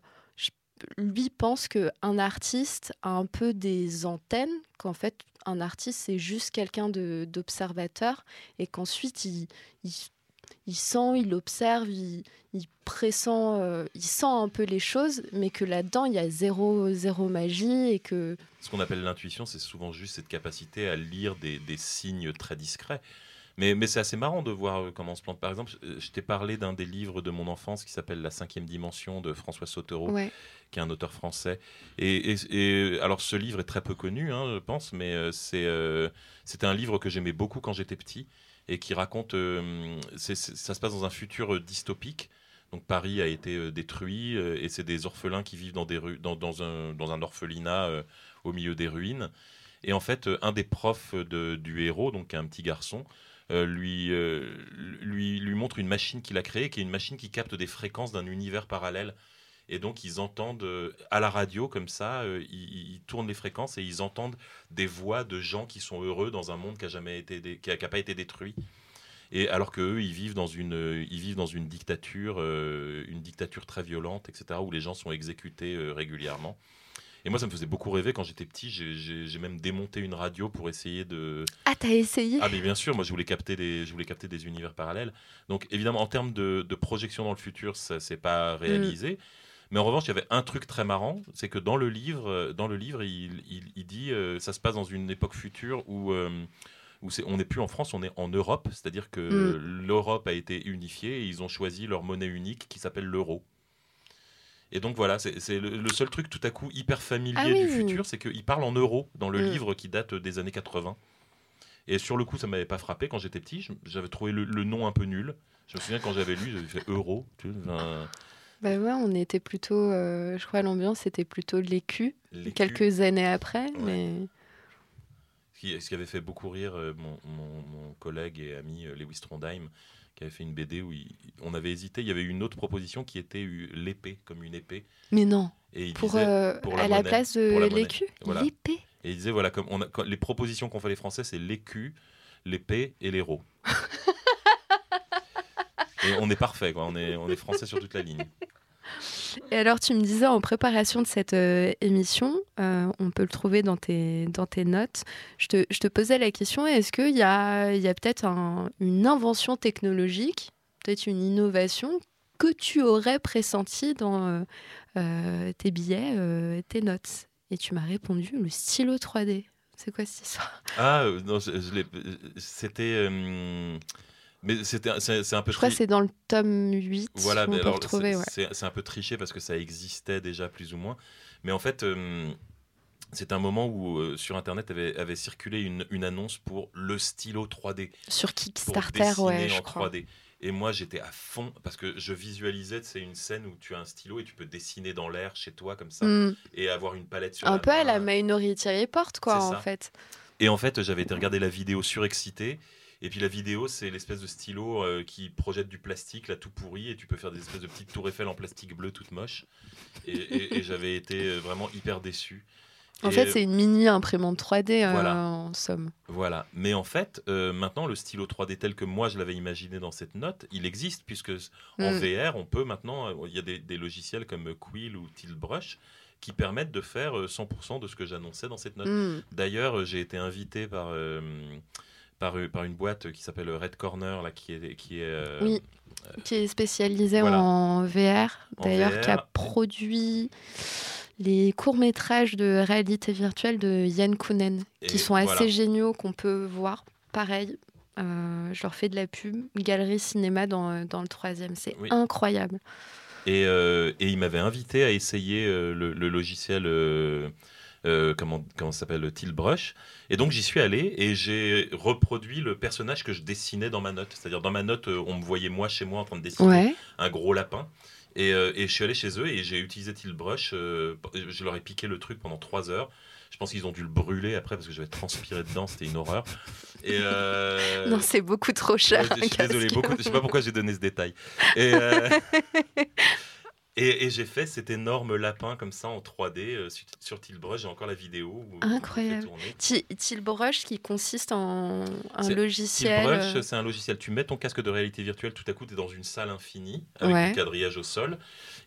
lui pense que un artiste a un peu des antennes qu'en fait un artiste c'est juste quelqu'un d'observateur et qu'ensuite il, il, il sent, il observe, il, il pressent, euh, il sent un peu les choses, mais que là-dedans il y a zéro, zéro magie et que Ce qu'on appelle l'intuition, c'est souvent juste cette capacité à lire des, des signes très discrets. Mais, mais c'est assez marrant de voir euh, comment on se plante. Par exemple, je- t'ai parlé d'un des livres de mon enfance qui s'appelle La cinquième dimension de François Sautereau, Ouais. qui est un auteur français. Et, et- et, alors, ce livre est très peu connu, hein, je pense, mais euh, c'est euh, c'était un livre que j'aimais beaucoup quand j'étais petit et qui raconte. euh, ça se passe dans un futur euh, dystopique. Donc Paris a été euh, détruit et c'est des orphelins qui vivent dans, des dans, un, orphelinat au milieu des ruines. Et en fait, un des profs du héros, donc un petit garçon, lui montre une machine qu'il a créée, qui est une machine qui capte des fréquences d'un univers parallèle. Et donc, ils entendent euh, à la radio, comme ça, euh, ils, ils tournent les fréquences et ils entendent des voix de gens qui sont heureux dans un monde qui n'a jamais été, dé- qui a, qui a pas été détruit. Et alors que eux, ils vivent dans une, euh, ils vivent dans une dictature, une dictature très violente, etc., où les gens sont exécutés régulièrement. Et moi, ça me faisait beaucoup rêver quand j'étais petit. J'ai- même démonté une radio pour essayer de. Ah, t'as essayé? Ah, mais bien sûr, moi, je voulais capter des, je voulais capter des univers parallèles. Donc, évidemment, en termes de, de projection dans le futur, ça s'est pas réalisé. Mais en revanche, il y avait un truc très marrant, c'est que dans le livre, euh, dans le livre, il, il- il dit, euh, ça se passe dans une époque future où, euh, où on n'est plus en France, on est en Europe, c'est-à-dire que Mm. l'Europe a été unifiée et ils ont choisi leur monnaie unique qui s'appelle l'euro. Et donc voilà, c'est le, le seul truc tout à coup hyper familier Ah du futur, c'est qu'il parle en euros dans le Mm. livre qui date des années 80. Et sur le coup, ça m'avait pas frappé quand j'étais petit. J'avais trouvé le, le nom un peu nul. Je me souviens quand j'avais lu, j'avais fait euro. tu sais, enfin, Bah ouais, on était plutôt, euh, je crois l'ambiance c'était plutôt l'écu, quelques années après, Ouais. mais ce qui, ce qui avait fait beaucoup rire euh, mon, mon- mon collègue et ami euh, Lewis Trondheim, qui avait fait une BD où il- on avait hésité. Il y avait une autre proposition qui était l'épée, comme une épée. mais non. Et il Pour, disait, à la place de l'écu, Voilà. l'épée. Et il disait voilà, comme on a, quand- les propositions qu'ont fait les Français, c'est l'écu, l'épée et l'héros. (laughs) et on est parfait, quoi. On est, on est français sur toute la ligne. Et alors, tu me disais en préparation de cette euh, émission, euh, on peut le trouver dans tes, dans tes notes. Je te, je te posais la question est-ce qu'il y a, y a peut-être un- une invention technologique, peut-être une innovation que tu aurais pressentie dans euh, tes billets, tes notes? Et tu m'as répondu le stylo 3D. C'est quoi cette histoire? Ah, non, je, je c'était. Mais c'est, un peu. Je crois que c'est dans le tome 8 Voilà, mais alors, c'est, ouais. un peu triché parce que ça existait déjà plus ou moins. Mais en fait, euh, c'est un moment où euh, sur Internet avait, avait circulé une, une annonce pour le stylo 3D. Sur Kickstarter, ouais, je en crois. 3D. Et moi, j'étais à fond parce que je visualisais, c'est une scène où tu as un stylo et tu peux dessiner dans l'air chez toi comme ça Mm. et avoir une palette sur Un la peu à main. la Minority Report, quoi, en ça. fait. Et en fait, j'avais été regarder la vidéo surexcité. Et puis la vidéo, c'est l'espèce de stylo euh, qui projette du plastique, là tout pourri, et tu peux faire des espèces de petites tours Eiffel en plastique bleu toute moche. Et, et- et j'avais été euh, vraiment hyper déçu. En Et, fait, c'est une mini imprimante 3D, euh, Voilà. en somme. Voilà. Mais en fait, euh, maintenant, le stylo 3D tel que moi je l'avais imaginé dans cette note, il existe, puisque en Mm. VR, on peut maintenant, euh, il y a des, des logiciels comme Quill ou Tiltbrush qui permettent de faire euh, 100% de ce que j'annonçais dans cette note. Mm. D'ailleurs, euh, j'ai été invité par, euh, par, euh, par une boîte qui s'appelle Red Corner, là, qui est. Qui est euh, Oui, qui est spécialisé voilà. en VR, d'ailleurs, qui a produit les courts-métrages de réalité virtuelle de Yann Kounen, qui sont assez voilà. géniaux, qu'on peut voir. Pareil, euh, je leur fais de la pub, Galerie Cinéma dans, dans le troisième, c'est Oui. incroyable. Et, euh, et il m'avait invité à essayer euh, le, le logiciel, euh, comment, comment ça s'appelle, Tilbrush. Et donc j'y suis allé et j'ai reproduit le personnage que je dessinais dans ma note. C'est-à-dire dans ma note, euh, on me voyait moi chez moi en train de dessiner Ouais. un gros lapin. Et, euh, et je suis allé chez eux et j'ai utilisé Tilbrush. euh, je leur ai piqué le truc pendant trois heures. Je pense qu'ils ont dû le brûler après parce que j'avais transpiré dedans, c'était une horreur. Et euh, (laughs) Non, c'est beaucoup trop cher. Ouais, je suis désolé, beaucoup, je sais pas pourquoi j'ai donné ce détail. Et, euh, (laughs) et, et j'ai fait cet énorme lapin comme ça en 3D euh, sur, sur Tilbrush. J'ai encore la vidéo. où- Incroyable. Tilbrush qui consiste en un logiciel. Tilbrush, euh, c'est un logiciel. Tu mets ton casque de réalité virtuelle, tout à coup, tu es dans une salle infinie avec Ouais. du quadrillage au sol.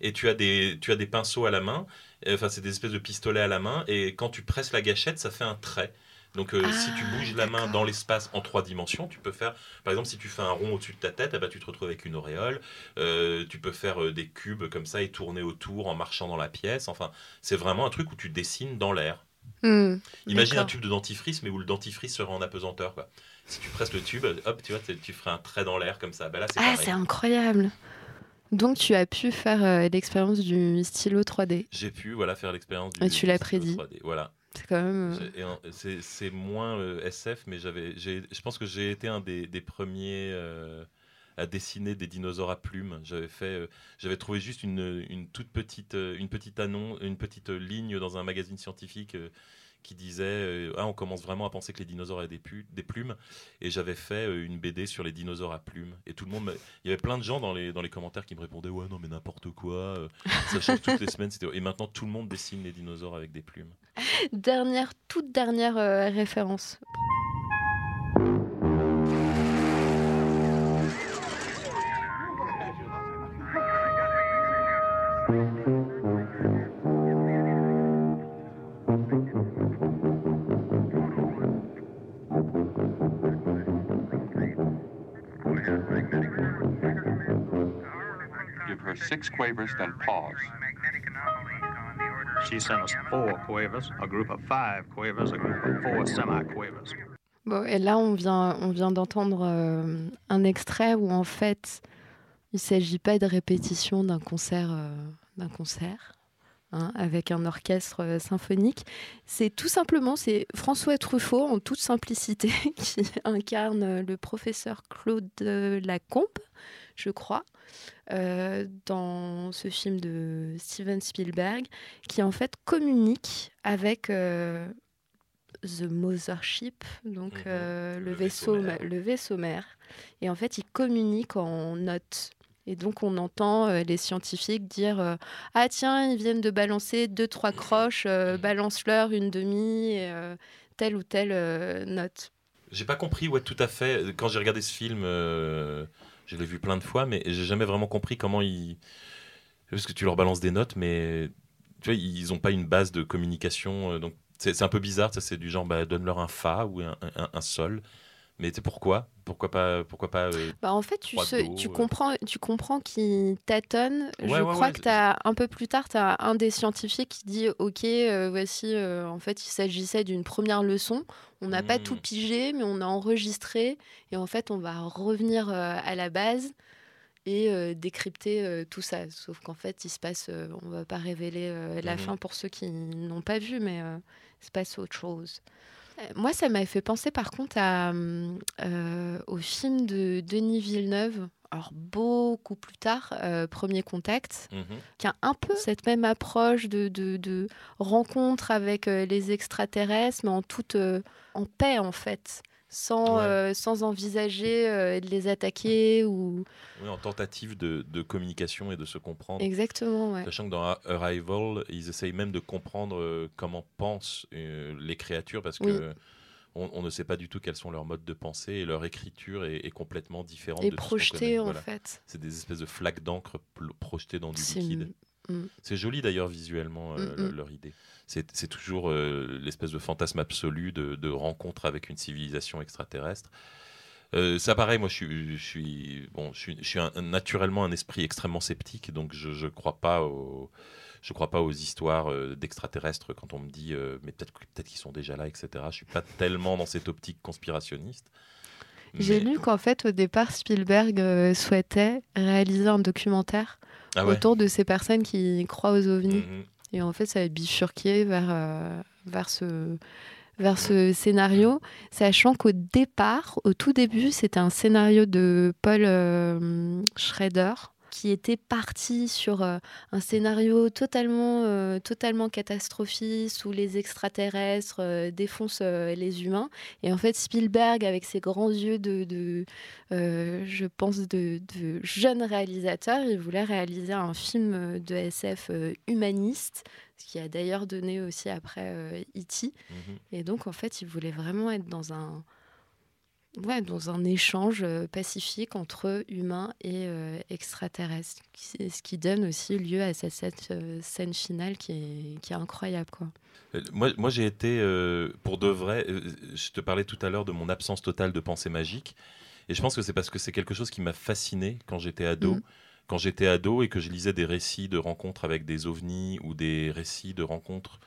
Et tu as des, tu as des pinceaux à la main. Enfin, c'est des espèces de pistolets à la main. Et quand tu presses la gâchette, ça fait un trait. Donc, euh, si tu Ah, bouges la main dans l'espace en trois dimensions, tu peux faire, par exemple, si tu fais un rond au-dessus de ta tête, eh ben, tu te retrouves avec une auréole. Euh, tu peux faire euh, des cubes comme ça et tourner autour en marchant dans la pièce. Enfin, c'est vraiment un truc où tu dessines dans l'air. hmm, Imagine un tube de dentifrice, mais où le dentifrice serait en apesanteur. Quoi. Si tu presses le tube, hop, tu vois, tu ferais un trait dans l'air comme ça. Ben là, c'est Ah, c'est incroyable. Donc, tu as pu faire l'expérience du stylo 3D. J'ai pu voilà, faire l'expérience du Et tu l'as prédit. 3D. Voilà. Euh, C'est moins euh, SF, mais j'avais, je pense que j'ai été un des, premiers euh, à dessiner des dinosaures à plumes. J'avais fait, euh, j'avais trouvé juste une, une toute petite, une petite annonce, une petite ligne dans un magazine scientifique qui disait, euh, ah, on commence vraiment à penser que les dinosaures avaient des, plumes. Et j'avais fait euh, une BD sur les dinosaures à plumes. Et tout le monde, il y avait plein de gens dans les dans les commentaires qui me répondaient, ouais, non mais n'importe quoi, euh, ça change toutes les semaines. Et maintenant tout le monde dessine les dinosaures avec des plumes. Dernière, toute dernière référence. Her six quavers, then pause. She sent us four quavers, a group of five quavers, a group of four semi-quavers. Bon, et là, on vient, on vient d'entendre euh, un extrait où, en fait, il ne s'agit pas de répétition d'un concert, euh, d'un concert hein, avec un orchestre euh, symphonique. C'est tout simplement, c'est François Truffaut, en toute simplicité, (laughs) qui incarne euh, le professeur Claude Lacombe, je crois, euh, dans ce film de Steven Spielberg, qui en fait communique avec euh, The Mothership, donc Mhm. euh, le, Le vaisseau, vaisseau le vaisseau mère. Et en fait, il communique en notes. Et donc, on entend euh, les scientifiques dire euh, Ah, tiens, ils viennent de balancer deux, trois croches, euh, balance-leur une demi, telle ou telle note. J'ai pas compris, ouais, tout à fait. Quand j'ai regardé ce film, je l'ai vu plein de fois, mais j'ai jamais vraiment compris comment ils. Parce que tu leur balances des notes, mais tu vois, ils ont pas une base de communication. euh, donc c'est un peu bizarre. C'est du genre, bah, donne-leur un fa ou un- un sol. Mais sais pourquoi? Pourquoi pas Pourquoi pas euh, Bah, en fait, tu, euh. comprends, tu comprends qu'ils tâtonnent. Ouais, je ouais, crois ouais, que as, un peu plus tard, tu as un des scientifiques qui dit Ok, euh, voici, en fait, il s'agissait d'une première leçon. On n'a pas tout pigé, mais on a enregistré. Et en fait, on va revenir à la base et décrypter tout ça. Sauf qu'en fait, il se passe, on va pas révéler la Mhm. fin pour ceux qui n'ont pas vu, mais il se passe autre chose. Euh, Moi, ça m'a fait penser par contre à, euh, au film de Denis Villeneuve, alors beaucoup plus tard, euh, Premier Contact, mhm. qui a un peu cette même approche de, de, de rencontre avec euh, les extraterrestres, mais en toute euh, en paix en fait, sans, Ouais. euh, sans envisager euh, de les attaquer ou Oui, en tentative de, de communication et de se comprendre. exactement. Ouais. Sachant que dans Arrival, ils essayent même de comprendre euh, comment pensent les créatures parce Oui. que on, on ne sait pas du tout quels sont leurs modes de pensée et leur écriture est, est complètement différente Et de tout ce qu'on projeté connaît. en Voilà. fait. C'est des espèces de flaques d'encre projetées dans du liquide. Mm. C'est joli d'ailleurs visuellement euh, Mm, le- mm. leur idée. C'est toujours euh, l'espèce de fantasme absolu de, de rencontre avec une civilisation extraterrestre. Euh, ça pareil, moi je suis, je suis, bon, je suis, je suis un- naturellement un esprit extrêmement sceptique, donc je ne crois pas aux, je crois pas aux histoires euh, d'extraterrestres quand on me dit euh, mais peut-être peut qu'ils sont déjà là, etc. Je suis pas (laughs) tellement dans cette optique conspirationniste. J'ai lu qu'en fait, au départ, Spielberg euh, souhaitait réaliser un documentaire Ah ouais. autour de ces personnes qui croient aux ovnis. Mhm. Et en fait, ça a bifurqué vers, euh, vers, ce, vers ce scénario, sachant qu'au départ, au tout début, c'était un scénario de Paul euh, Schrader qui était parti sur euh, un scénario totalement, euh, totalement catastrophiste où les extraterrestres euh, défoncent euh, les humains. Et en fait, Spielberg, avec ses grands yeux de, de je pense, de, de jeune réalisateur, il voulait réaliser un film de SF humaniste, ce qui a d'ailleurs donné aussi après E.T. Mhm. Et donc, en fait, il voulait vraiment être dans un, ouais, dans un échange euh, pacifique entre humains et euh, extraterrestres, ce qui donne aussi lieu à cette, euh, scène finale qui est, qui est incroyable. Quoi. Moi, moi j'ai été, euh, pour de vrai, euh, je te parlais tout à l'heure de mon absence totale de pensée magique. Et je pense que c'est parce que c'est quelque chose qui m'a fasciné quand j'étais ado. Mm. Quand j'étais ado et que je lisais des récits de rencontres avec des ovnis ou des récits de rencontres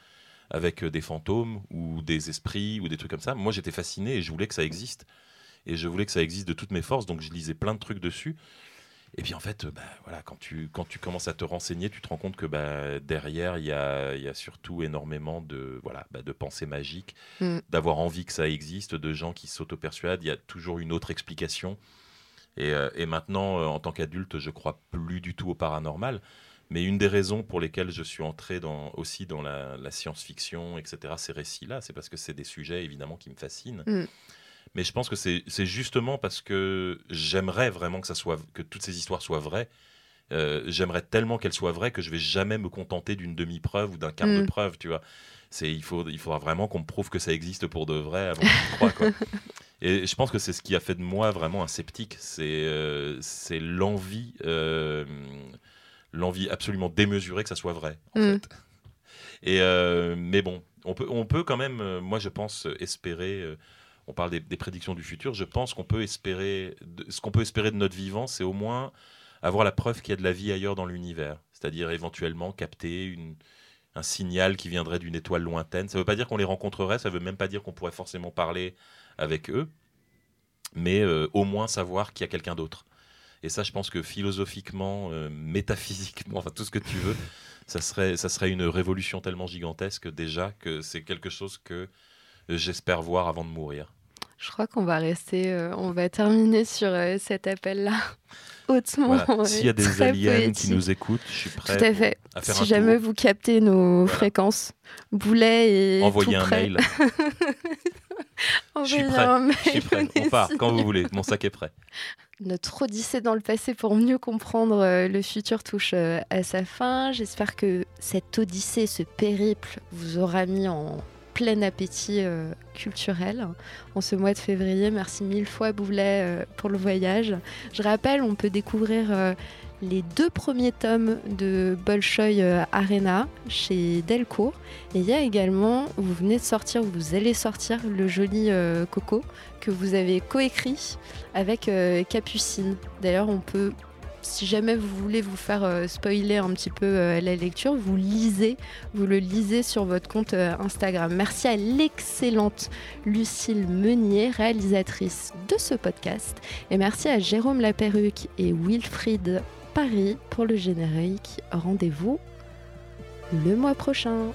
avec des fantômes ou des esprits ou des trucs comme ça, moi j'étais fasciné et je voulais que ça existe. Et je voulais que ça existe de toutes mes forces, donc je lisais plein de trucs dessus. Et puis en fait, euh, bah, voilà, quand, tu, quand tu commences à te renseigner, tu te rends compte que bah, derrière, il y a, il y a surtout énormément de, voilà, bah, de pensées magiques, Mm. d'avoir envie que ça existe, de gens qui s'auto-persuadent. Il y a toujours une autre explication. Et, euh, et maintenant, euh, en tant qu'adulte, je crois plus du tout au paranormal. Mais une des raisons pour lesquelles je suis entré dans, aussi dans la, la science-fiction, etc., ces récits-là, c'est parce que c'est des sujets évidemment qui me fascinent. Mm. Mais je pense que c'est justement parce que j'aimerais vraiment que, ça soit, que toutes ces histoires soient vraies. Euh, j'aimerais tellement qu'elles soient vraies que je vais jamais me contenter d'une demi-preuve ou d'un quart de Mm. preuve, tu vois. C'est il faut il faudra vraiment qu'on me prouve que ça existe pour de vrai avant que je croie quoi. (laughs) Et je pense que c'est ce qui a fait de moi vraiment un sceptique, c'est euh, c'est l'envie euh, l'envie absolument démesurée que ça soit vrai en Mm. fait. Et mais bon, on peut on peut quand même moi je pense espérer on parle des, prédictions du futur, je pense qu'on peut espérer de- ce qu'on peut espérer de notre vivant, c'est au moins avoir la preuve qu'il y a de la vie ailleurs dans l'univers, c'est-à-dire éventuellement capter un signal qui viendrait d'une étoile lointaine. Ça ne veut pas dire qu'on les rencontrerait, ça ne veut même pas dire qu'on pourrait forcément parler avec eux, mais euh, au moins savoir qu'il y a quelqu'un d'autre. Et ça, je pense que philosophiquement, euh, métaphysiquement, enfin tout ce que tu veux, ça serait, ça serait une révolution tellement gigantesque déjà que c'est quelque chose que j'espère voir avant de mourir. Je crois qu'on va rester, euh, on va terminer sur euh, cet appel-là (laughs) hautement. Voilà. S'il y a des aliens qui nous écoutent, je suis prêt Tout à fait. à faire si un jamais tour. vous captez nos fréquences, boulet et Envoyez tout un prêt. mail. (laughs) Envoyez un Je suis mail, prêt. On part quand vous voulez. Mon sac est prêt. Notre odyssée dans le passé pour mieux comprendre euh, le futur touche à sa fin. J'espère que cette odyssée, ce périple, vous aura mis en plein appétit euh, culturel en ce mois de février. Merci mille fois Boulet euh, pour le voyage. Je rappelle, on peut découvrir euh, les deux premiers tomes de Bolshoi Arena chez Delcourt. Et il y a également, vous venez de sortir, vous allez sortir le joli Coco que vous avez coécrit avec Capucine. D'ailleurs, on peut, si jamais vous voulez vous faire euh, spoiler un petit peu euh, la lecture, vous lisez, vous le lisez sur votre compte euh, Instagram. Merci à l'excellente Lucille Meunier, réalisatrice de ce podcast. Et merci à Jérôme Laperruque et Wilfried Paris pour le générique. Rendez-vous le mois prochain.